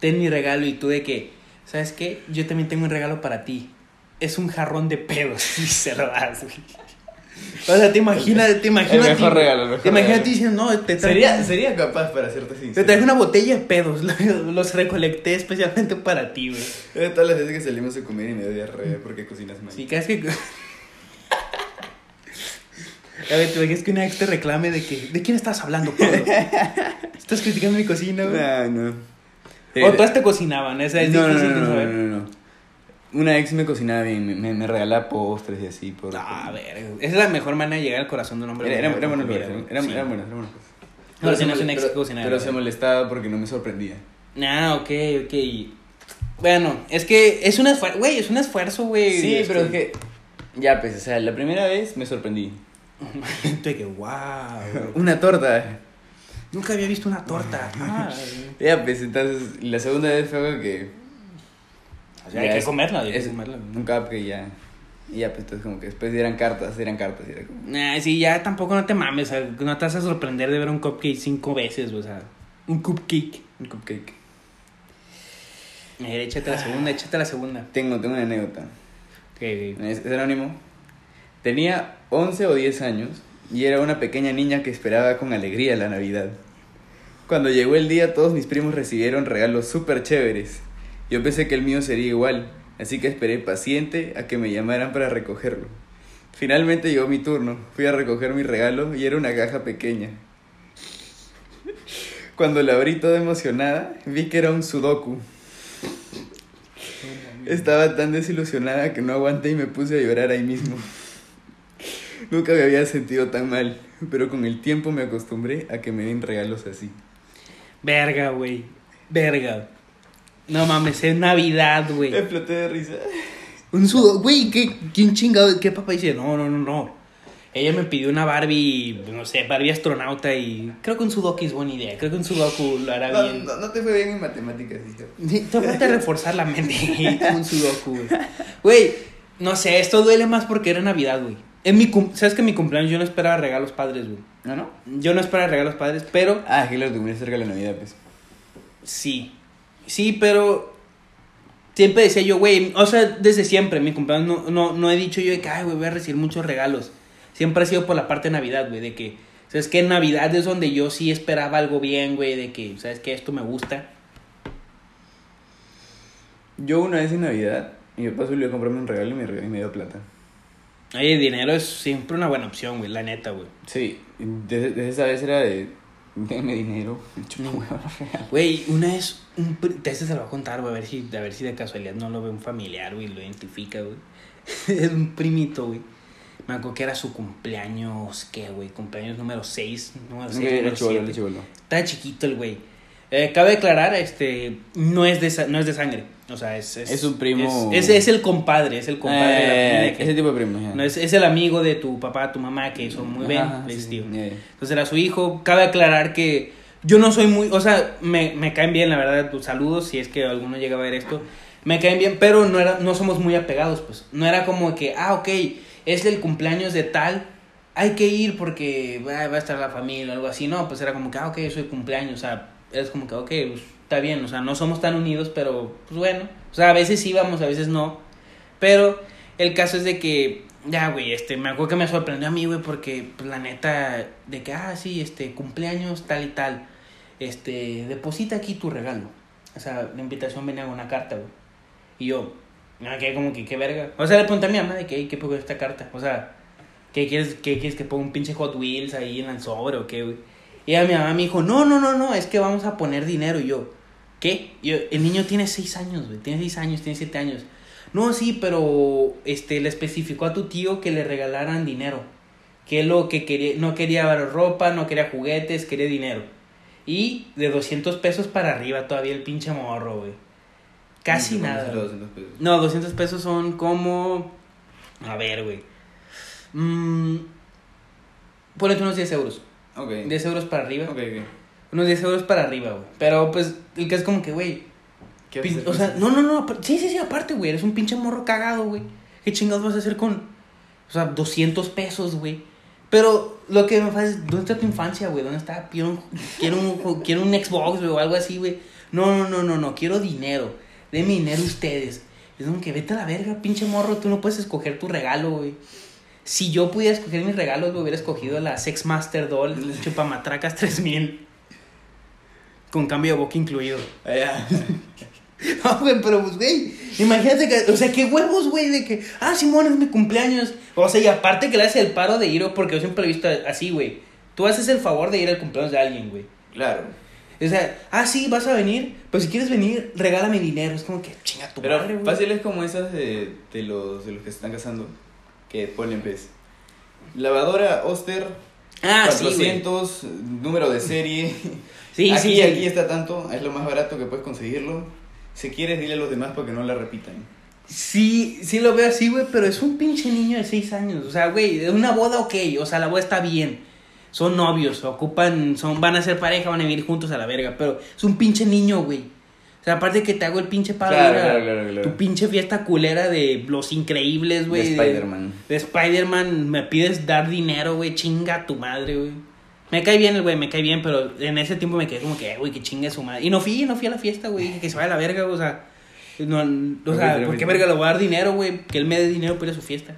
ten mi regalo y tú de que, ¿sabes qué? Yo también tengo un regalo para ti. Es un jarrón de pedos y se lo das, güey. O sea, te imaginas, te imaginas. El mejor regalo, el mejor Te imaginas diciendo, no, te traje, Sería, sería capaz para hacerte sincero. te traje una botella de pedos. Los recolecté especialmente para ti, güey. Eh, Todas las veces que salimos a comer y me doy diarrea porque cocinas mal. Sí, cada vez que. A ver, te imaginas que una ex te reclame de que. ¿De quién estás hablando, Pablo? Estás criticando mi cocina, güey. No, no. O todas te cocinaban, esa es no, difícil no, de no, saber. no, no, no. Una ex me cocinaba bien, me, me, me regalaba postres y así. Por, Ah, a ver, esa es la mejor manera de llegar al corazón de un hombre. Era, era, güey, era eran Sí. eran buenas cosas. Pero se una ex cocinera, Pero se molestaba porque no me sorprendía. Ah, ok, ok. Bueno, es que es un esfuerzo, güey, es un esfuerzo, güey. Sí, este- pero es que... Ya, pues, o sea, la primera vez me sorprendí. de que, wow. Una torta. Nunca había visto una torta. Ah, Ya, pues, entonces, la segunda vez fue algo que... o sea, hay que es- comerla, hay que comerla. Un cupcake ya... Y ya, pues, entonces, como que después eran cartas, eran cartas. y Era como... Nah, sí, ya tampoco no te mames, o sea, no te vas a sorprender de ver un cupcake cinco veces, o sea, un cupcake. Un cupcake. A ver, échate la segunda, échate la segunda. Tengo, tengo una anécdota. Ok, ok. Es, es anónimo. Tenía 11 o 10 años y era una pequeña niña que esperaba con alegría la Navidad. Cuando llegó el día, todos mis primos recibieron regalos súper chéveres. Yo pensé que el mío sería igual, así que esperé paciente a que me llamaran para recogerlo. Finalmente llegó mi turno, fui a recoger mi regalo y era una caja pequeña. Cuando la abrí toda emocionada, vi que era un sudoku. Estaba tan desilusionada que no aguanté y me puse a llorar ahí mismo. Nunca me había sentido tan mal, pero con el tiempo me acostumbré a que me den regalos así. Verga, güey. Verga. No mames, es Navidad, güey. Exploté de risa. Un sudo, güey, ¿qué, ¿quién chingado? ¿Qué papá dice? No, no, no, no. Ella me pidió una Barbie, no sé, Barbie astronauta y creo que un sudoku es buena idea. Creo que un sudoku lo hará No, bien. no, no te fue bien en matemáticas, hijo. Sí, te reforzar la mente. un sudoku, güey. Güey, no sé, esto duele más porque era Navidad, güey. En mi cum- ¿Sabes que en mi cumpleaños yo no esperaba regalos padres, güey? ¿No, no? Yo no esperaba regalos padres, pero Ah, que tu cumpleaños cerca de la Navidad, pues. Sí. Sí, pero. Siempre decía yo, güey. O sea, desde siempre, en mi cumpleaños no, no, no he dicho yo de que, ay, güey, voy a recibir muchos regalos. Siempre ha sido por la parte de Navidad, güey. De que, ¿sabes que En Navidad es donde yo sí esperaba algo bien, güey. De que, ¿sabes que Esto me gusta. Yo una vez en Navidad, mi papá subió a comprarme un regalo y me, regaló- y me dio plata. Oye, dinero es siempre una buena opción, güey. La neta, güey. Sí, desde, desde esa vez era de, denme dinero, chupa huevo regalos. Güey, una vez. Un, pri- este se lo voy a contar, güey. A ver si, a ver si de casualidad no lo ve un familiar, güey. Lo identifica, güey. es un primito, güey. Me acuerdo que era su cumpleaños, ¿qué, güey? Cumpleaños número 6, número 6, Ok, número. Estaba chiquito el güey. Eh, cabe aclarar, este, no es de, no es de sangre. O sea, es... Es, Es un primo- Es, es, es el compadre, es el compadre de la Eh, familia que- ese tipo de primos, ya. no, es, el amigo de tu papá, tu mamá, que son muy bien, sí, ya. Entonces era su hijo. Cabe aclarar que yo no soy muy, o sea, me, me caen bien, la verdad, tus saludos, si es que alguno llega a ver esto. Me caen bien, pero no, era, no somos muy apegados, pues. No era como que, ah, ok, es el cumpleaños de tal, hay que ir porque ah, va a estar la familia o algo así. No, pues era como que, ah, ok, es el cumpleaños, o sea, es como que, ok, pues, está bien, o sea, no somos tan unidos, pero pues bueno. O sea, a veces íbamos, a veces no. Pero el caso es de que, ya, güey, este, me acuerdo que me sorprendió a mí, güey, porque, pues, la neta, de que, ah, sí, este, cumpleaños, tal y tal, este, deposita aquí tu regalo. O sea, la invitación venía con una carta, güey. Y yo, me quedé como que, qué verga. O sea, le pregunté a mi mamá de que, "Ey, ¿qué pongo esta carta? O sea, ¿qué quieres, qué quieres que ponga un pinche Hot Wheels ahí en el sobre o qué, güey? Y a mi mamá me dijo, no, no, no, no, es que vamos a poner dinero. Y yo, ¿qué? Yo, el niño tiene seis años, güey, tiene seis años, tiene siete años. No, sí, pero este le especificó a tu tío que le regalaran dinero. Que lo que quería, no quería ropa, no quería juguetes, quería dinero. Y de 200 pesos para arriba todavía el pinche morro, güey. Casi ¿Cuánto nada. sale güey. 200 pesos? No, 200 pesos son como... A ver, güey. Mm, ponete unos 10 euros. Ok. 10 euros para arriba. Ok, ok. Unos 10 euros para arriba, güey. Pero pues, el que es como que, güey, ¿Qué Pin-? O sea, no, no, no. Sí, sí, sí, aparte, güey. Eres un pinche morro cagado, güey. ¿Qué chingados vas a hacer con. O sea, 200 pesos, güey. Pero lo que me pasa es, ¿dónde está tu infancia, güey? ¿Dónde está? Quiero un, quiero un, quiero un Xbox, güey, o algo así, güey. No, no, no, no, no. Quiero dinero. Denme dinero ustedes. Es como que vete a la verga, pinche morro. Tú no puedes escoger tu regalo, güey. Si yo pudiera escoger mis regalos, me hubiera escogido la Sex Master Doll Chupamatracas 3000. Con cambio de boca incluido. Allá. No, güey, pero pues, güey, imagínate que, o sea, qué huevos, güey, de que, ah, Simón, es mi cumpleaños. O sea, y aparte que le haces el paro de ir, porque yo siempre lo he visto así, güey. Tú haces el favor de ir al cumpleaños de alguien, güey. Claro. O sea, ah, sí, vas a venir, pero si quieres venir, regálame dinero. Es como que, chinga tu Pero madre, güey. fácil es como esas de, de, los, de los que se están casando. Que ponen, pues. Lavadora Oster. Ah, sí, güey. 400, número de serie. Sí, aquí, sí. aquí está tanto. Es lo más barato que puedes conseguirlo. Si quieres, dile a los demás para que no la repitan. Sí, sí lo veo así, güey, pero es un pinche niño de 6 años. O sea, güey, de una boda, ok. O sea, la boda está bien. Son novios, ocupan, son, van a ser pareja, van a vivir juntos a la verga. Pero es un pinche niño, güey. O sea, aparte que te hago el pinche paro Claro, de a claro, claro, claro. tu pinche fiesta culera de los increíbles, güey. de Spider-Man. De Spider-Man, me pides dar dinero, güey, chinga tu madre, güey. Me cae bien el güey, me cae bien, pero en ese tiempo me quedé como que, "Eh, güey, que chingue su madre. Y no fui, no fui a la fiesta, güey, que se vaya a la verga, o sea. No, o sea, ¿por qué verga le voy a dar dinero, güey? Que él me dé dinero para ir a su fiesta.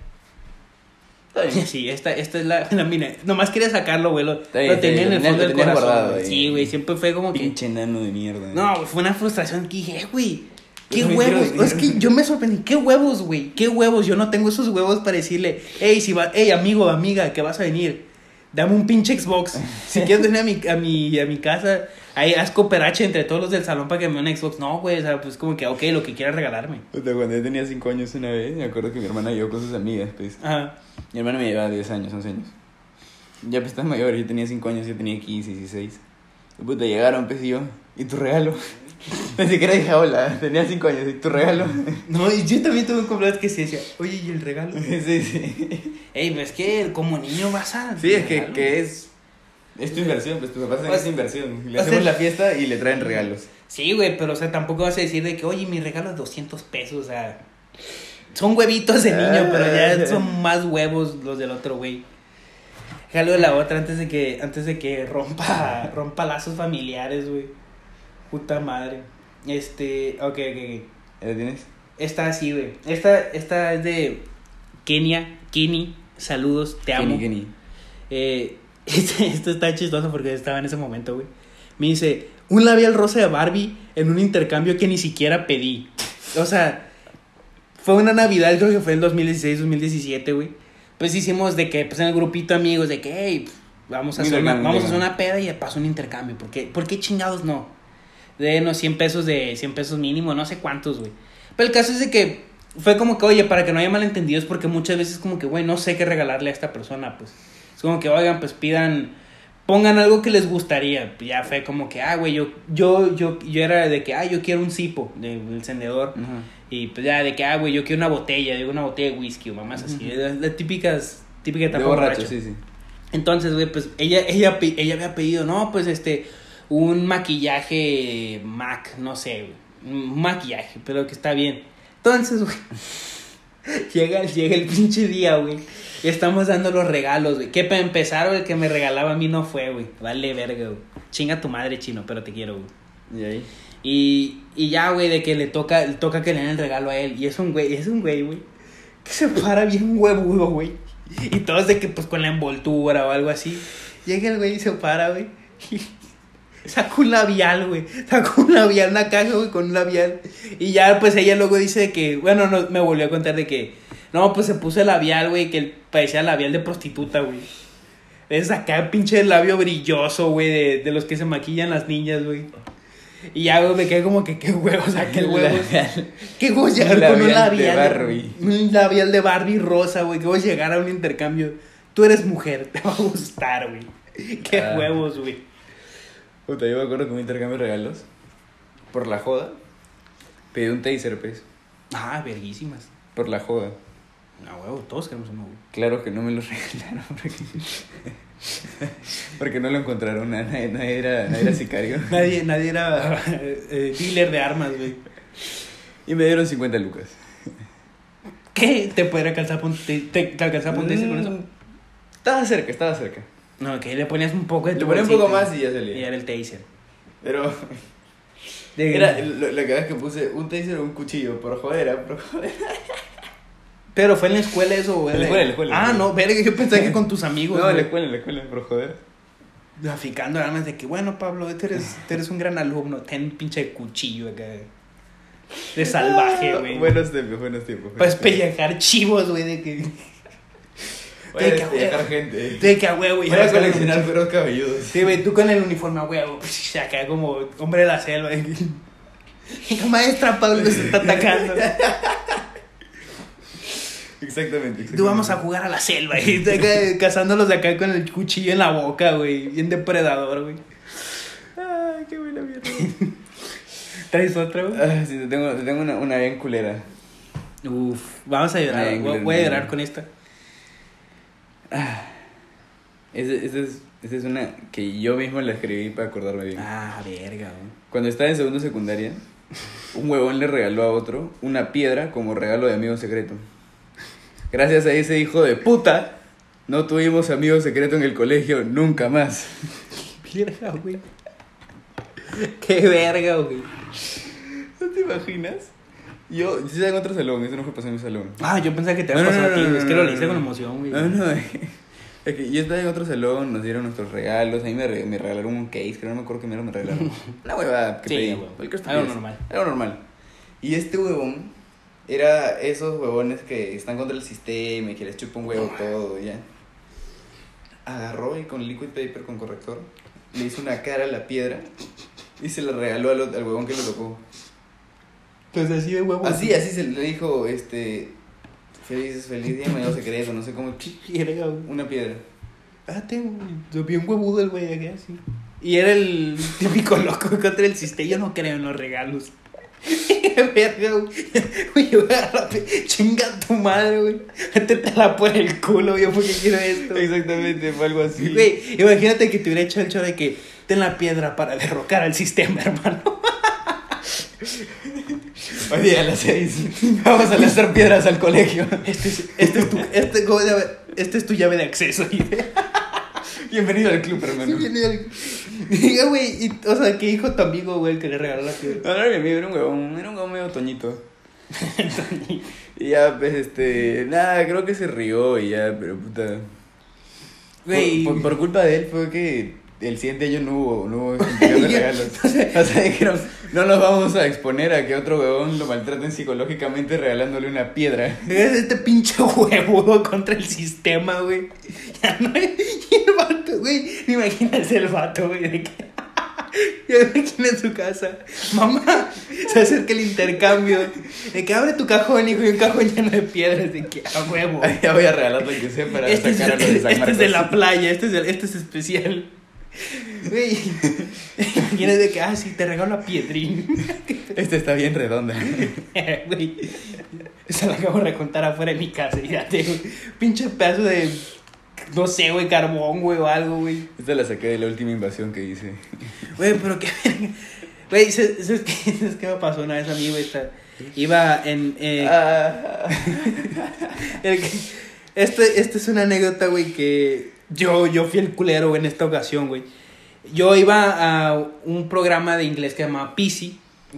Sí, esta, esta es la, la mina. Nomás quería sacarlo, güey. Lo, tenía en el fondo del corazón. guardado güey. ahí. Sí, güey, siempre fue como que. Pinche nano de mierda. No, güey, fue una frustración que dije, "Eh, güey. ¿Qué Yo huevos? Es que yo me sorprendí. ¿Qué huevos, güey? ¿Qué huevos? Yo no tengo esos huevos para decirle, hey, si va, hey, amigo, amiga, que vas a venir. Dame un pinche Xbox. Si quieres venir a mi, a mi, a mi casa, ahí haz cooperache entre todos los del salón para que me un Xbox. No, güey, o sea, pues como que, ok, lo que quieras regalarme. Puta, cuando yo tenía 5 años una vez, me acuerdo que mi hermana llegó con sus amigas, pues. Ajá. Mi hermana me llevaba 10 años, 11 años. Ya pues estás mayor, yo tenía 5 años, yo tenía 15, 16. Y puta, llegaron, pues y yo, ¿y tu regalo? Ni siquiera dije hola, tenía cinco años. ¿Y tu regalo? No, y yo también tuve un cumpleaños que se decía, oye, ¿y el regalo? sí, sí. Ey, pues es que como niño vas a. Sí, es que, que es. Es tu inversión, pues tu papá Pues, es inversión. Le o hacemos sea- la fiesta y le traen regalos. Sí, güey, pero o sea, tampoco vas a decir de que, oye, mi regalo es 200 pesos, o sea. Son huevitos de niño, pero ya son más huevos los del otro güey. Jalo de la otra antes de que, antes de que rompa, rompa lazos familiares, güey. Puta madre. Este, ok, ok, ok. ¿Ya lo tienes? Esta sí, güey. Esta, esta es de Kenia, Kini. Saludos, te amo. Kenny, Kenny. Eh, esto está chistoso porque estaba en ese momento, güey. Me dice, un labial rosa de Barbie en un intercambio que ni siquiera pedí. O sea, fue una Navidad, creo que fue en 2016, 2017, güey. Pues hicimos de que, pues en el grupito amigos, de que, hey, pf, vamos a hacer una, intercambio, vamos a hacer intercambio. una peda y de paso un intercambio. ¿Por qué, ¿Por qué chingados no? De unos 100 pesos de 100 pesos mínimo, no sé cuántos, güey. Pero el caso es de que fue como que, oye, para que no haya malentendidos, porque muchas veces como que, güey, no sé qué regalarle a esta persona, pues. Es como que, oigan, pues pidan, pongan algo que les gustaría. Ya fue como que, ah, güey, yo, yo, yo, yo era de que, ah, yo quiero un cipo del encendedor. Ajá. Y pues ya de que, ah, güey, yo quiero una botella, digo una botella de whisky o mamás así. Las, las típicas, típica De etapa borracho, borracho. sí, sí. Entonces, güey, pues ella, ella, ella había pedido, no, pues este, un maquillaje MAC, no sé. Un maquillaje, pero que está bien. Entonces, güey, llega, llega el pinche día, güey. Y estamos dando los regalos, güey. Que para empezar, güey, el que me regalaba a mí no fue, güey. Vale, verga, güey. Chinga tu madre, chino, pero te quiero, güey. ¿Y ahí? Y, y ya, güey, de que le toca, le toca que le den el regalo a él. Y es un güey, es un güey, güey. Que se para bien huevudo, güey. Y todos de que, pues, con la envoltura o algo así. Llega el güey y se para, güey. Y saca un labial, güey. Saca un labial, una caja, güey, con un labial. Y ya, pues, ella luego dice que, bueno, no, me volvió a contar de que, no, pues, se puso el labial, güey, que parecía labial de prostituta, güey. Es acá, pinche labio brilloso, güey, de, de los que se maquillan las niñas, güey. Y ya, güey, me quedé como que, qué huevos, o qué huevos. ¿Qué a llegar Un con un labial de? Barbie. Un labial de Barbie rosa, güey. Que voy a llegar a un intercambio. Tú eres mujer, te va a gustar, güey. Qué Ah. huevos, güey. Puta, yo me acuerdo que me intercambio de regalos. Por la joda. Pedí un taser, pues. Ah, verguísimas. Por la joda. No, huevo, todos queremos uno, güey. Claro que no me lo regalaron porque, porque no lo encontraron. Nadie, nadie era, nadie era sicario. Nadie, nadie era eh, dealer de armas, güey. Y me dieron 50 lucas. ¿Qué? ¿Te podría calzar pon- te, te, con eso? Mm, Estaba cerca, estaba cerca. No, que le ponías un poco de Le tu ponía un bolsito poco más y ya salía. Y era el taser. Pero era lo, la que que puse un taser o un cuchillo. Por joder, era por joder. Pero fue en la escuela eso, güey. En la escuela, en la escuela. Ah, no, verga, yo pensé que con tus amigos. No, en la escuela, en la escuela, por joder. Traficando armas de que, bueno, Pablo, tú eres, tú eres un gran alumno. Ten un pinche cuchillo acá. De salvaje, güey. Buenos tiempos, buenos tiempos. Para espellejar chivos, güey, de que. Voy a de que, despellejar güey, gente. Que a huevo. Voy a coleccionar perros cabelludos. Sí, güey, tú con el uniforme a huevo. Acá como hombre de la selva. maestra Pablo se está atacando. Exactamente, exactamente. Tú vamos a jugar a la selva. Y cazándolos de acá con el cuchillo en la boca, güey. Bien depredador, güey. Ay, qué buena mierda. ¿Traes otra, güey? Ah, sí, te tengo, te tengo una, una bien culera. Uf, vamos a llorar. Voy, voy a llorar con esta. Esa esa es, esa es una que yo mismo la escribí para acordarme bien. Ah, verga, güey. Cuando estaba en segundo secundaria, un huevón le regaló a otro una piedra como regalo de amigo secreto. Gracias a ese hijo de puta, no tuvimos amigo secreto en el colegio nunca más. Verga, güey. Qué verga, güey. ¿No te imaginas? Yo, yo estaba en otro salón, eso no fue pasar en mi salón. Ah, yo pensaba que te había no, pasado no, a ti. no, es que lo leíste con emoción, güey. No, no, es que yo estaba en otro salón, nos dieron nuestros regalos, a mí me, me regalaron un case, que no me acuerdo qué mierda me regalaron. Una huevada que Sí, pedí. huevo. Algo normal. Algo normal. Y este huevón era esos huevones que están contra el sistema y que les chupa un huevo todo, ya. Agarró y con liquid paper, con corrector, le hizo una cara a la piedra y se la regaló al, al huevón que lo tocó. Entonces así de huevo. Así, así se le dijo, este, feliz, feliz día, amigo secreto, no sé cómo, güey. una piedra. Ah, tengo. Bien huevudo el güey acá, así. Y era el típico loco contra el sistema. Yo no creo en los regalos. Verga, güey. Yo chinga tu madre, güey. Métetela por el culo, güey, porque quiero esto. Exactamente, fue algo así. Güey, imagínate que te hubiera hecho el show de que ten la piedra para derrocar al sistema, hermano. Hoy día a las seis vamos a lanzar piedras al colegio. Este es, este es tu, este, ¿cómo se llama? Este es tu llave de acceso. Bienvenido al club, hermano. Diga, güey, y, o sea, ¿qué hijo tu amigo, güey, el que le regaló la piedra? No, no era mi amigo, era un huevón, era un huevón medio toñito. y ya, pues, este, nada, creo que se rió y ya, pero puta. Güey. Por, por- por culpa de él fue que el siguiente año no hubo, no hubo regalos. O sea, dijeron, no nos vamos a exponer a que otro huevón lo maltraten psicológicamente regalándole una piedra. Es este pinche huevudo contra el sistema, güey. Ya no hay. Y el vato, güey. Imagínate el vato, güey. De que. Imagino en su casa. Mamá, se acerca el intercambio. De que abre tu cajón, hijo, y un cajón lleno de piedras. De que a huevo. ya voy a regalar lo que sea para Este es, sacar a los de San este Marcos. es de la playa, este es, este es especial. Güey, imagínate que, ah, sí, te regalo a Piedrín. Esta está bien redonda. Güey, se la acabo de contar afuera de mi casa. Y ya tengo pinche pedazo de, no sé, güey, carbón, güey, o algo, güey. Esta la saqué de la última invasión que hice. Güey, pero qué. Güey, ¿sabes sabes qué, ¿sabes qué me pasó una vez a mí, güey? Esta- Iba en... eh, Ah. el que- este, esta es una anécdota, güey, que yo, yo fui el culero, güey, en esta ocasión, güey. Yo iba a un programa de inglés que se llamaba PC,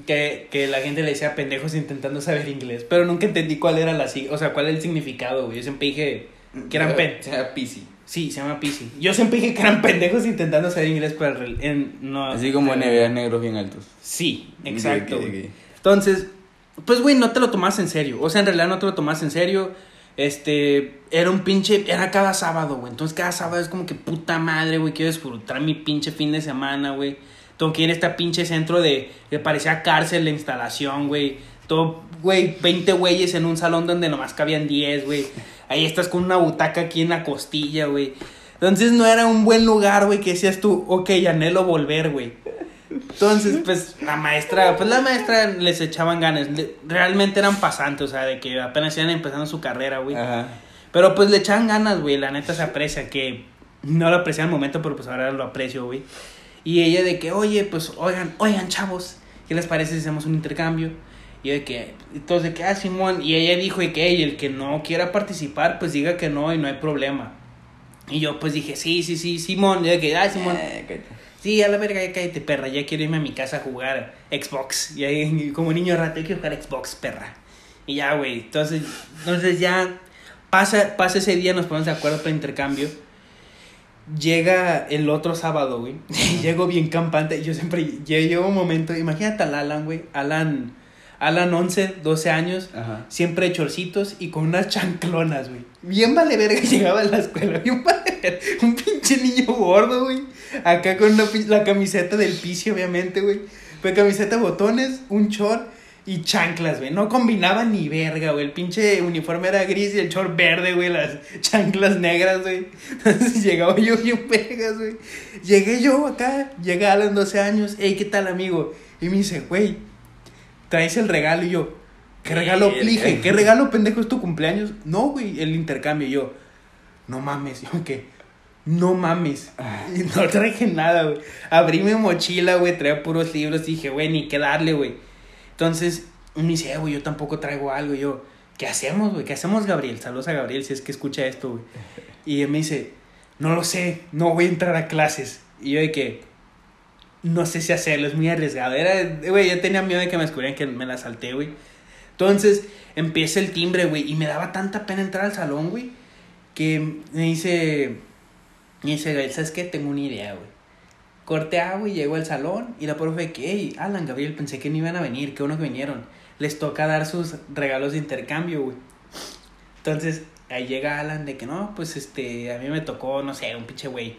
que, que la gente le decía pendejos intentando saber inglés, pero nunca entendí cuál era la, o sea, cuál era el significado, güey. Yo siempre dije que eran pen... Se llama Pisi. Sí, se llama PC. Yo siempre dije que eran pendejos intentando saber inglés, pero en en, no... Así como NBA negros bien altos. Sí, exacto. Entonces, pues, güey, no te lo tomas en serio. O sea, en realidad no te lo tomas en serio. Este, era un pinche, era cada sábado, güey. Entonces, cada sábado es como que puta madre, güey. Quiero disfrutar mi pinche fin de semana, güey. Tengo que ir a este pinche centro de, que parecía cárcel la instalación, güey. Todo, güey, 20 güeyes en un salón donde nomás cabían 10, güey. Ahí estás con una butaca aquí en la costilla, güey. Entonces no era un buen lugar, güey, que decías tú, ok, anhelo volver, güey. Entonces, pues la maestra, pues la maestra les echaban ganas. Le- realmente eran pasantes, o sea, de que apenas iban empezando su carrera, güey. Ajá. Pero pues le echaban ganas, güey. La neta se aprecia, que no lo aprecié al momento, pero pues ahora lo aprecio, güey. Y ella de que, oye, pues oigan, oigan, chavos, ¿qué les parece si hacemos un intercambio? Y yo de que, entonces de que, ah, Simón. Y ella dijo de que, "Ey, el que no quiera participar, pues diga que no y no hay problema. Y yo pues dije, sí, sí, sí, Simón. Y de que, ah, Simón. Eh, cállate. Sí, a la verga, ya cállate, perra. Ya quiero irme a mi casa a jugar Xbox. Y ahí, como niño rato, yo quiero jugar Xbox, perra. Y ya, güey. Entonces, entonces ya pasa, pasa ese día, nos ponemos de acuerdo para intercambio. Llega el otro sábado, güey. Llego bien campante. Yo siempre llega un momento. Imagínate al Alan, güey. Alan, Alan 11, 12 años. Ajá. Siempre chorcitos y con unas chanclonas, güey. Bien vale verga llegaba a la escuela. Bien vale verga. Un pinche niño gordo, güey. Acá con una la camiseta del piso, obviamente, güey. Fue camiseta, botones, un short y chanclas, güey. No combinaba ni verga, güey. El pinche uniforme era gris y el short verde, güey. Las chanclas negras, güey. Entonces llegaba yo bien vergas, güey. Llegué yo acá, llegué a los 12 años. Ey, ¿qué tal, amigo? Y me dice, güey, traes el regalo y yo, ¿qué regalo? Dije, ¿qué regalo pendejo es tu cumpleaños? No, güey, el intercambio. Y yo, no mames, yo qué. No mames. Y no traje nada, güey. Abrí mi mochila, güey, traía puros libros. Y dije, güey, ni qué darle, güey. Entonces, me dice, "Eh, güey, yo tampoco traigo algo. Y yo, ¿qué hacemos, güey? ¿Qué hacemos, Gabriel? Saludos a Gabriel si es que escucha esto, güey. Y él me dice, no lo sé, no voy a entrar a clases. Y yo de que, no sé si hacerlo, es muy arriesgado. Era, güey, yo tenía miedo de que me descubrieran que me la salté, güey. Entonces, empieza el timbre, güey, y me daba tanta pena entrar al salón, güey, que me dice, me dice, Gabriel, ¿sabes qué? Tengo una idea, güey. Corte A, güey, llego al salón y la profe que, hey, Alan, Gabriel, pensé que no iban a venir, qué bueno que vinieron. Les toca dar sus regalos de intercambio, güey. Entonces, ahí llega Alan de que no, pues este, a mí me tocó, no sé, un pinche güey.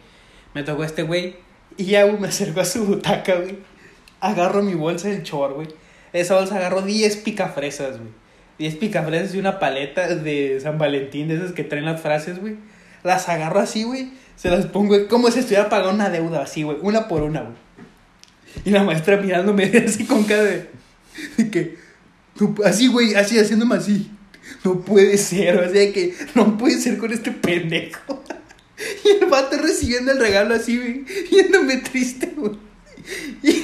Me tocó este güey y ya, me acercó a su butaca, güey. Agarro mi bolsa del chor, güey. Esa bolsa agarró 10 picafresas, güey. 10 picafresas y una paleta de San Valentín, de esas que traen las frases, güey. las agarro así, güey. Se las pongo güey, como si estuviera pagando una deuda así, güey. Una por una, güey. Y la maestra mirándome así con cara de, de que, no, así, güey, así, haciéndome así. No puede ser, o sea que no puede ser con este pendejo. Y el vato recibiendo el regalo así, güey, viéndome triste, güey.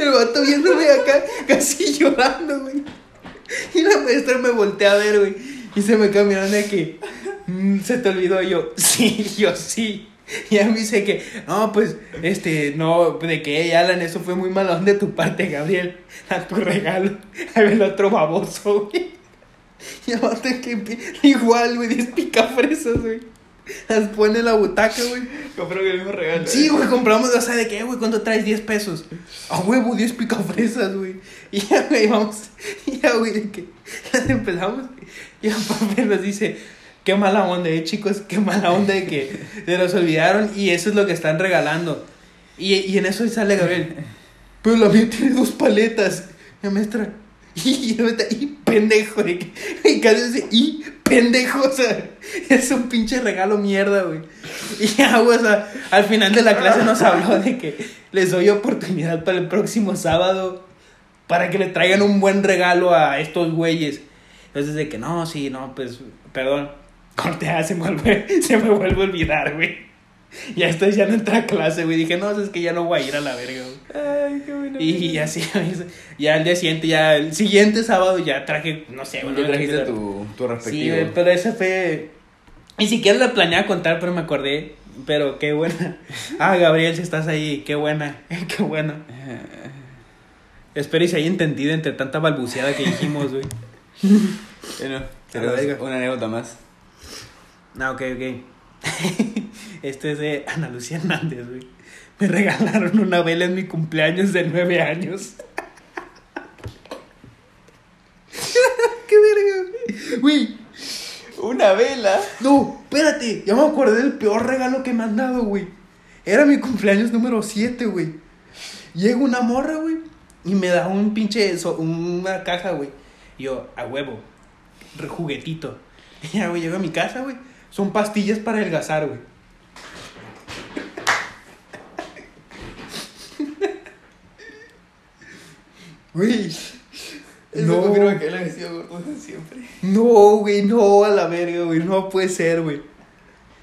El vato viéndome acá, casi llorando, güey. Y la maestra me voltea a ver, güey. Y se me mirando de que, "Mm, ¿se te olvidó? Yo, sí, yo sí. Y a mí dice que, no, pues, este, no, de que, Alan, eso fue muy malón de tu parte, Gabriel. A tu regalo. A ver el otro baboso, güey. Y vato que igual, güey, 10 picafresas, güey. Las pone en la butaca, güey. Compró el mismo regalo. Sí, güey, compramos, o sea, ¿de qué, güey? ¿Cuánto traes? 10 pesos. A huevo, 10 picafresas, güey. Y ya, güey, vamos. Y ya, güey, de que las empezamos. Y papá nos dice, qué mala onda, eh, chicos, qué mala onda de que se los olvidaron y eso es lo que están regalando. Y, y en eso sale Gabriel. Pero la mía tiene dos paletas. La maestra. Y, maestra, y pendejo, de que, y casi dice, y pendejo, o sea, es un pinche regalo mierda, güey. Y ya, güey, o sea, al final de la clase nos habló de que les doy oportunidad para el próximo sábado para que le traigan un buen regalo a estos güeyes. Entonces, de que no, sí, no, pues, perdón, cortea, se me se me vuelve a olvidar, güey. Ya estoy ya no entré a clase, güey. Dije, no, es que ya no voy a ir a la verga, güey. Ay, qué bueno. Y así, ya el día siguiente, ya el siguiente sábado ya traje, no sé, güey. Ya no trajiste tu, tu Sí, respectivo. güey, pero esa fue. Ni siquiera la planeaba contar, pero me acordé. Pero qué buena. Ah, Gabriel, si estás ahí, qué buena. Qué bueno. Espero y se haya entendido entre tanta balbuceada que dijimos, güey. Bueno, pero una anécdota más. No, ok, ok. Este es de Ana Lucía Hernández, güey. Me regalaron una vela en mi cumpleaños de nueve años. ¡Qué verga, güey! Güey, Una vela. No, espérate, ya me acordé del peor regalo que me han dado, güey. Era mi cumpleaños número 7, güey. Llega una morra, güey, y me da un pinche, so- una caja, güey. Y yo, a huevo, juguetito. Y ya, güey, llego a mi casa, güey. Son pastillas para adelgazar, güey. Güey. No. confirma que él ha sido gordo desde siempre. No, güey, no, a la verga, güey, no puede ser, güey.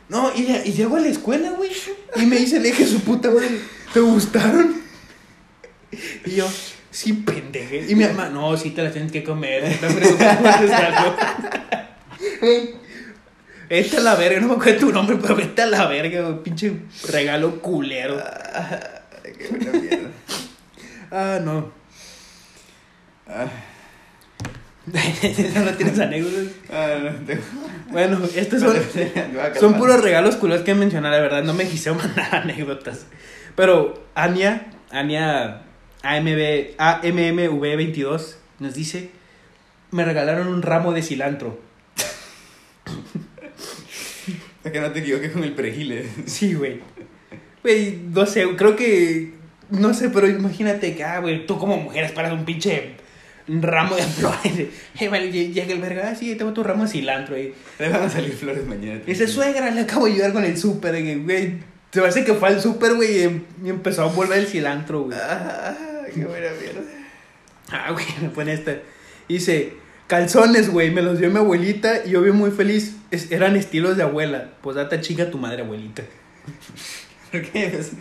No, y, y llego a la escuela, güey, y me dice el eje su puta madre, ¿te gustaron? Y yo, sí, pendeje. Y mi mamá, no, sí te las tienes que comer. Güey, vete a la verga, no me acuerdo tu nombre, pero vete a la verga, pinche regalo culero. Ay, qué buena mierda. Ah, no. Ah, no tienes anécdotas. ah, no, tengo. Bueno, estos son... Son puros regalos culos que mencionar, la verdad. No me quise mandar anécdotas. Pero Ania, Ania AMB, AMMV22 nos dice: Me regalaron un ramo de cilantro. Que no te equivoques con el perejil. eh. Sí, güey. Güey, no sé, creo que. No sé, pero imagínate que, ah, güey, tú como mujer esperas un pinche ramo de flores. Hey, vale, llega el verga, ah, sí, tengo tu ramo de cilantro. Y Le van a salir flores mañana. Dice, suegra, le acabo de ayudar con el súper. Güey, se hace que fue al súper, güey, y em- y empezó a volver el cilantro, güey. Ah, qué buena mierda. Ah, güey, me pone esta. Dice, calzones, güey, me los dio mi abuelita y yo vi muy feliz. Es- eran estilos de abuela. Pues date chica tu madre, abuelita. ¿Por qué? Pues,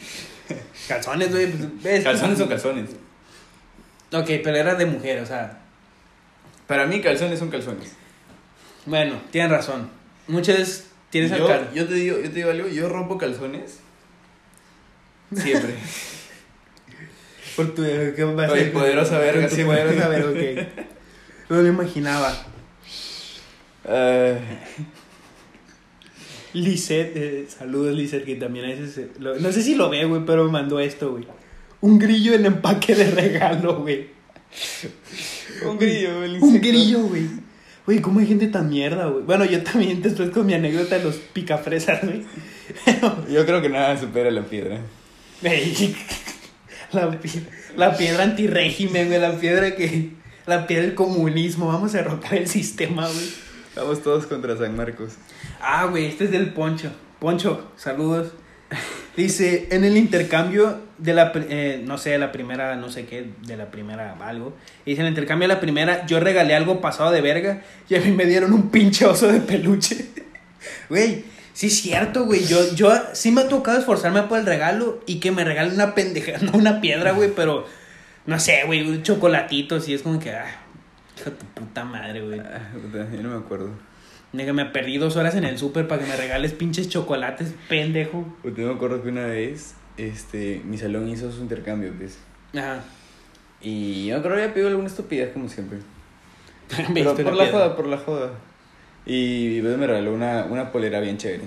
Calzones, güey. Pues, calzones son calzones. Ok, pero era de mujer, o sea. Para mí, calzones son calzones. Bueno, tienes razón. Muchas veces tienes al yo, cal- yo te digo, yo te digo algo, yo rompo calzones. Siempre. Por tu. ¿qué mi poderosa verga, Por tu siempre. poderosa verga, ok. No lo imaginaba. Ah, Lisette, eh, saludos Lisette, que también a veces, lo- no sé si lo ve, güey, pero me mandó esto, güey. Un grillo en empaque de regalo, güey. un grillo, el Un grillo, güey. Güey, ¿cómo hay gente tan mierda, güey? Bueno, yo también después con mi anécdota de los picafresas, güey. Yo creo que nada supera la piedra. güey, la, la piedra antirrégimen, güey, la piedra que La piedra del comunismo, vamos a derrotar el sistema, güey. Vamos todos contra San Marcos. Ah, güey, este es del Poncho. Poncho, saludos. Dice, en el intercambio de la, eh, no sé, la primera, no sé qué, de la primera algo. Dice, en el intercambio de la primera, yo regalé algo pasado de verga y a mí me dieron un pinche oso de peluche. Güey, sí es cierto, güey. Yo, yo sí me ha tocado esforzarme por el regalo y que me regalen una pendeja, no una piedra, güey, pero no sé, güey, un chocolatito, sí es como que, ah, hijo de tu puta madre, güey. Ah, yo no me acuerdo. Nega, me perdí dos horas en el súper para que me regales pinches chocolates, pendejo. Yo me acuerdo que una vez, este, mi salón hizo su intercambio, pues. Ajá. Y yo creo que había pedido alguna estupidez, como siempre. Me Pero por la piedra. joda, por la joda. Y pues, me regaló una, una polera bien chévere.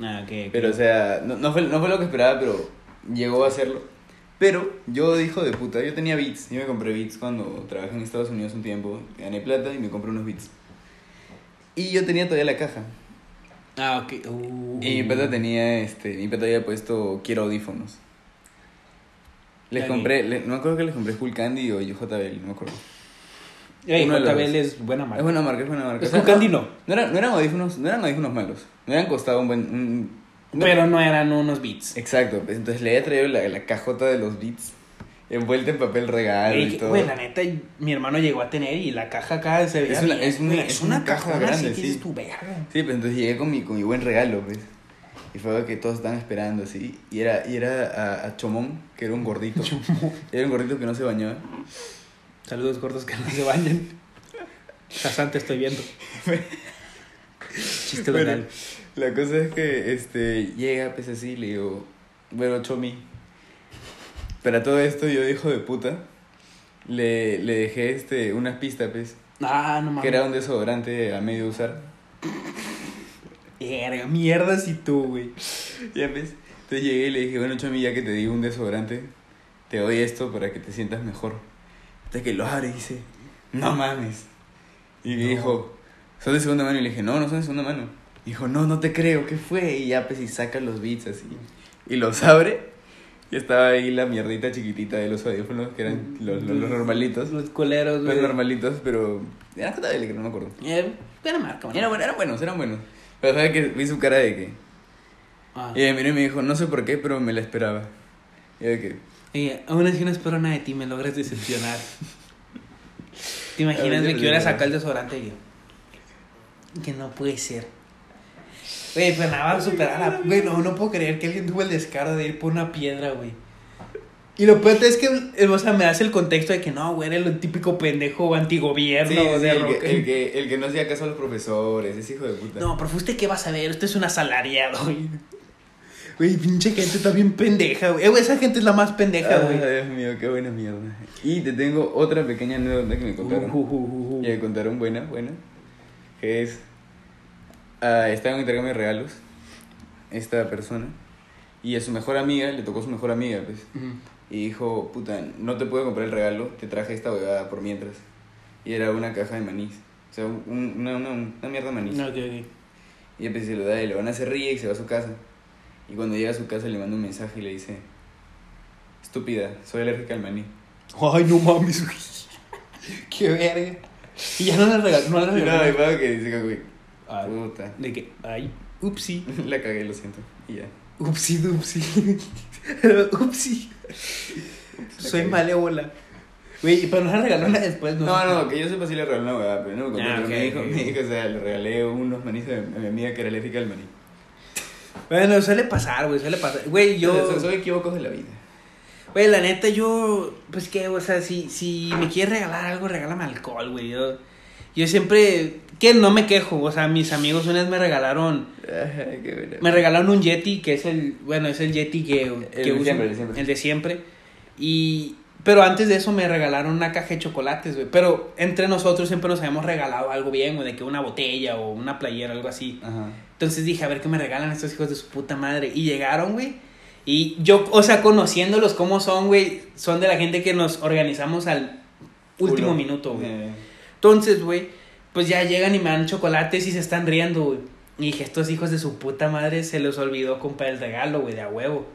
Ah, ok, ok. Pero, o sea, no, no, fue, no fue lo que esperaba, pero llegó a hacerlo. Pero yo, hijo de puta, yo tenía Beats. Yo me compré Beats cuando trabajé en Estados Unidos un tiempo. Gané plata y me compré unos Beats. Y yo tenía todavía la caja. Ah, ok. Uh, Y mi pata tenía, este, mi pata había puesto quiero audífonos. Les compré, le- no me acuerdo que les compré Full Candy o JBL, no me acuerdo. JBL es buena marca. Es buena marca, es buena marca. Es O sea, Full Candy no. No, era- no eran audífonos, no eran audífonos malos. Me habían costado un buen... un- no- Pero no eran unos beats. Exacto, entonces le había traído la, la cajota de los beats envuelta en papel regalo Ey, y todo. güey, la neta, mi hermano llegó a tener y la caja acá se veía Es una- bien, es una- es una caja grande, así sí. dices tu verga. Sí, pues entonces llegué con mi, con mi buen regalo, pues. Y fue algo que todos estaban esperando, así. Y era, y era a, a Chomón, que era un gordito. Era un gordito que no se bañaba. Saludos gordos que no se bañan. Hassan, te estoy viendo. Chiste Bueno. La cosa es que este, llega, pues así, le digo, bueno, Chomi. Para todo esto, yo, hijo de puta, le, le dejé este, una pista, pues, Ah, no mames. que era un desodorante a medio usar. Verga, mierda si tú, güey. Ya ves. Entonces llegué y le dije, bueno, Chomi, ya que te di un desodorante, te doy esto para que te sientas mejor. Hasta que lo abre y dice, no mames. Y me No. dijo, ¿son de segunda mano? Y le dije, no, no son de segunda mano. Dijo, no, no te creo, ¿qué fue? Y ya pues y saca los beats así. Y los abre. Y estaba ahí la mierdita chiquitita de los audífonos, que eran los, los, los normalitos. Los coleros, Los normalitos, pero... Era JBL, que no me acuerdo. Eh, buena marca, buena Eran, buen- eran buenos, eran buenos. Pero sabes que vi su cara de que... Ah. Y ella miró y me dijo, no sé por qué, pero me la esperaba. Y de que... Oye, aún así no espero nada de ti, me logras decepcionar. ¿Te imaginas, que hubiera sacado el desodorante y yo? Que no puede ser. Güey, pero nada va a superar a... Güey, no, no puedo creer que alguien tuvo el descaro de ir por una piedra, güey. Y lo peor es que, eh, o sea, me das el contexto de que no, güey, era el típico pendejo antigobierno Sí, sí, de el, rock. que, el, que, el que no hacía caso a los profesores, ese hijo de puta. No, pero usted qué vas a ver, usted es un asalariado, güey. Güey, pinche gente está bien pendeja, güey. Eh, esa gente es la más pendeja, Ah, güey. Dios mío, qué buena mierda. Y te tengo otra pequeña anécdota que me contaron. Uh, uh, uh, uh. Y me contaron buena, buena. Que es. Ah, estaba en un intercambio de regalos. Esta persona. Y a su mejor amiga, le tocó su mejor amiga, pues. Ujú. Y dijo, puta, no te puedo comprar el regalo, te traje esta huevada por mientras. Y era una caja de manís. O sea, un- una, una, una mierda de manís. Ok, ok. Y después se lo da y le van a hacer ríe y se va a su casa. Y cuando llega a su casa le manda un mensaje y le dice, estúpida, soy alérgica al maní. Ay, no mames. Qué verga. Y ya no le regaló, no le No, regaló. va que dice, Ay, puta. de que, ay, upsi. La cagué, lo siento. Y ya. Upsi, dupsi. upsi. Soy cagué. malévola. Güey, pero no le regaló nada después, ¿no? No, no, que yo sepa si le regaló una huevada, pero no me contó. Ah, me, dijo, me dijo, o sea, le regalé unos manís a mi amiga que era alérgica al maní. Bueno, suele pasar, güey, suele pasar. Güey, yo... Son, son equívocos de la vida. Güey, la neta, yo, pues qué, o sea, si, si me quieres regalar algo, regálame alcohol, güey. Yo, yo siempre, que no me quejo, o sea, mis amigos una vez me regalaron, me regalaron un Yeti, que es el, bueno, es el Yeti que, que de uso, siempre, el de siempre. el de siempre. Y, pero antes de eso me regalaron una caja de chocolates, güey. Pero entre nosotros siempre nos habíamos regalado algo bien, güey, de que una botella o una playera, algo así. Ajá. Entonces dije, a ver qué me regalan estos hijos de su puta madre. Y llegaron, güey. Y yo, o sea, conociéndolos como son, güey, son de la gente que nos organizamos al último Culo. minuto, güey. Eh, Entonces, güey, pues ya llegan y me dan chocolates y se están riendo, güey. Y dije, estos hijos de su puta madre se les olvidó comprar el regalo, güey, de a huevo.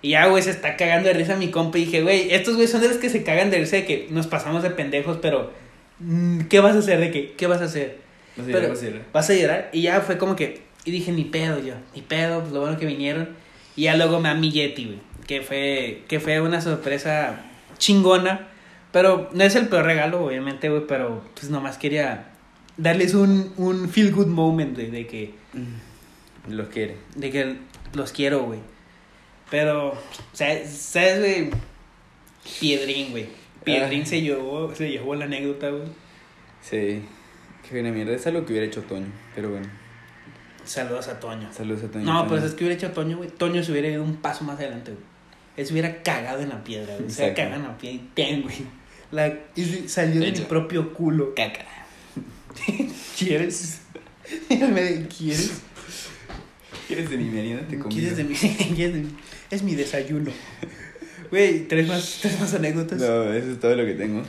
Y ya, güey, se está cagando de risa mi compa. Y dije, güey, estos güey son de los que se cagan de risa de que nos pasamos de pendejos, pero mm, ¿qué vas a hacer? ¿De qué? ¿Qué vas a hacer? No sé, Pero- vas a ir. Vas a llorar. Y ya fue como que. Y dije, ni pedo yo. Ni pedo, pues lo bueno que vinieron. Y ya luego me da mi Yeti, güey. Que fue, que fue una sorpresa chingona. Pero no es el peor regalo, obviamente, güey. Pero pues nomás quería darles un, un feel good moment, güey. De que, Los quiere. de que los quiero, güey. Pero, ¿sabes, güey? Piedrín, güey. Piedrín Ah. se llevó, se llevó la anécdota, güey. Sí. Qué buena mierda. Es algo que hubiera hecho Toño. Pero bueno. Saludos a Toño. Saludos a Toño. No, Toño. pues es que hubiera hecho Toño, güey. Toño se hubiera ido un paso más adelante, güey. Él se hubiera cagado en la piedra, güey. Se hubiera cagado en la piedra y ten, güey. La, y salió de mi propio culo. Caca. ¿Quieres? ¿Quieres? ¿Quieres de mi merienda? Te convido. ¿Quieres de mi, ¿Quieres de mi- Es mi desayuno. Güey, ¿tres más, tres más anécdotas? No, eso es todo lo que tengo.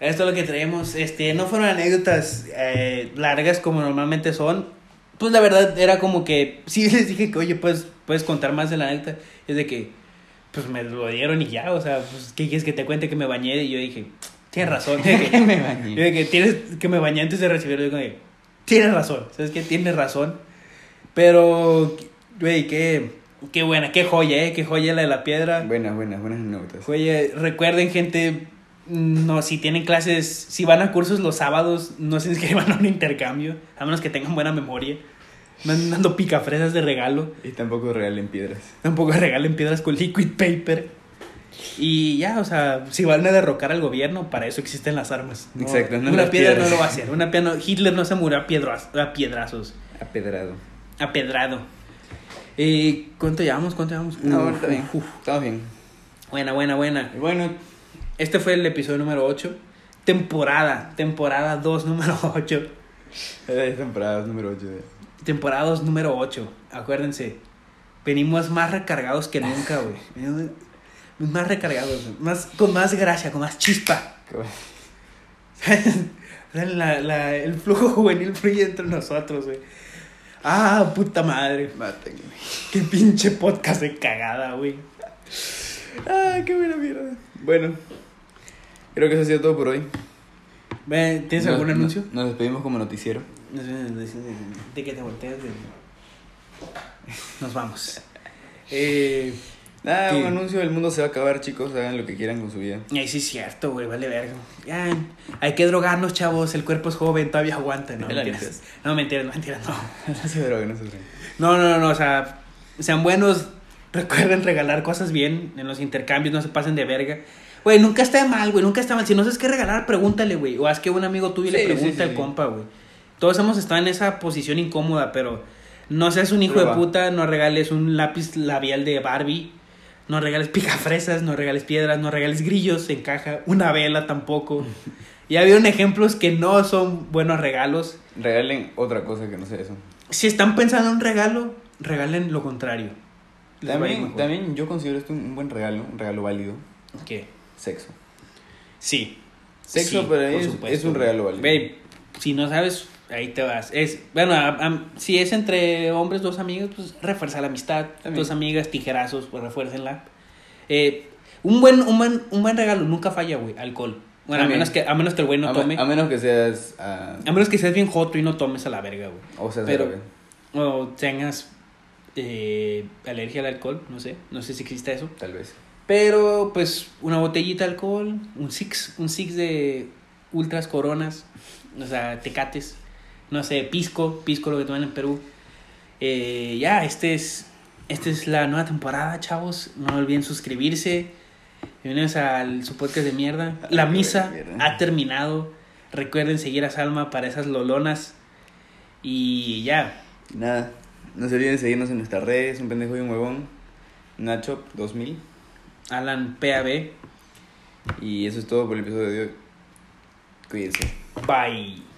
Esto es lo que traemos. Este, no fueron anécdotas eh, largas como normalmente son. Pues la verdad era como que sí les dije que, oye, pues puedes contar más de la anécdota. Es de que, pues me lo dieron y ya, o sea, pues, ¿qué quieres que te cuente que me bañé? Y yo dije, tienes razón. Yo dije, Me bañé. dije, tienes que me bañé antes de recibirlo. Yo dije, tienes razón, ¿sabes qué? Tienes razón. Pero, güey, qué, qué buena, qué joya, ¿eh? Qué joya la de la piedra. Buenas, buenas, buenas anécdotas. Oye, recuerden, gente, no, si tienen clases, si van a cursos los sábados, no se inscriban a un intercambio, a menos que tengan buena memoria. Me andan dando picafresas de regalo. Y tampoco regalen piedras. Tampoco regalen piedras con liquid paper. Y ya, o sea, si van a derrocar al gobierno, para eso existen las armas. No, Exacto, no una piedra piedras. no lo va a hacer. Una Hitler no se murió a, piedras, a piedrazos, Apedrado. apedrado. Eh, ¿Cuánto llevamos? ¿Cuánto llevamos? No, está bien. Estamos bien. Buena, buena, buena. Bueno, Este fue el episodio número 8. Temporada, temporada 2, número 8. es temporada número 8. Temporada 2, número 8. Acuérdense, venimos más recargados que nunca, güey. Más recargados, más, con más gracia, con más chispa. La- la- el flujo juvenil fluye entre nosotros, güey. Ah, puta madre. Mátenme. Qué pinche podcast de cagada, güey. Ah, qué buena mierda. Bueno, creo que eso ha sido todo por hoy. ¿Tienes Nos- algún nos- anuncio? Nos despedimos como noticiero. No sé, de, de- de que te volteas. de- Nos vamos. Eh, Ah, un anuncio, el mundo se va a acabar, chicos, hagan lo que quieran con su vida. ay, sí es cierto, güey, vale verga. Hay que drogarnos, chavos, el cuerpo es joven, todavía aguanta. No, mentiras. No, mentiras, no, mentiras, no. no se droguen, no se droguen. No, no, no, no, o sea, sean buenos, recuerden regalar cosas bien en los intercambios, no se pasen de verga. Güey, nunca está mal, güey, nunca está mal. Si no sabes qué regalar, pregúntale, güey. O haz que un amigo tuyo le Sí, pregunte sí, al compa, güey. Todos hemos estado en esa posición incómoda, pero no seas un hijo Prueba. de puta, no regales un lápiz labial de Barbie, no regales picafresas, no regales piedras, no regales grillos en caja, una vela tampoco. Ya vieron ejemplos que no son buenos regalos. Regalen otra cosa que no sea eso. Si están pensando en un regalo, regalen lo contrario. Les También, también yo considero esto un buen regalo, un regalo válido. ¿Qué? Sexo. Sí. Sexo, Sí, es, supuesto. es un regalo válido. Babe, si no sabes, ahí te vas. Es, bueno, a- a- si es entre hombres, dos amigos, pues refuerza la amistad. También. Dos amigas, tijerazos, pues refuércenla. Eh, un, buen, un, buen, un buen regalo nunca falla, güey. Alcohol. Bueno, a menos, que, a menos que el güey no a, tome. a menos que seas. ah, A menos que seas bien joto y no tomes a la verga, güey. o seas pero-. O tengas eh, alergia al alcohol, no sé. No sé si existe eso. Tal vez. Pero, pues, una botellita de alcohol, un six, un six de ultras coronas, o sea, tecates, no sé, pisco, pisco lo que toman en Perú. Eh, ya, este es, esta es la nueva temporada, chavos. No olviden suscribirse. Bienvenidos al su podcast de mierda. La misa ha terminado. Recuerden seguir a Salma para esas lolonas. Y ya, Nada. No se olviden seguirnos en nuestras redes. Un pendejo y un huevón. Nacho 2000. Alan PAB. Y eso es todo por el episodio de hoy. Cuídense. Bye.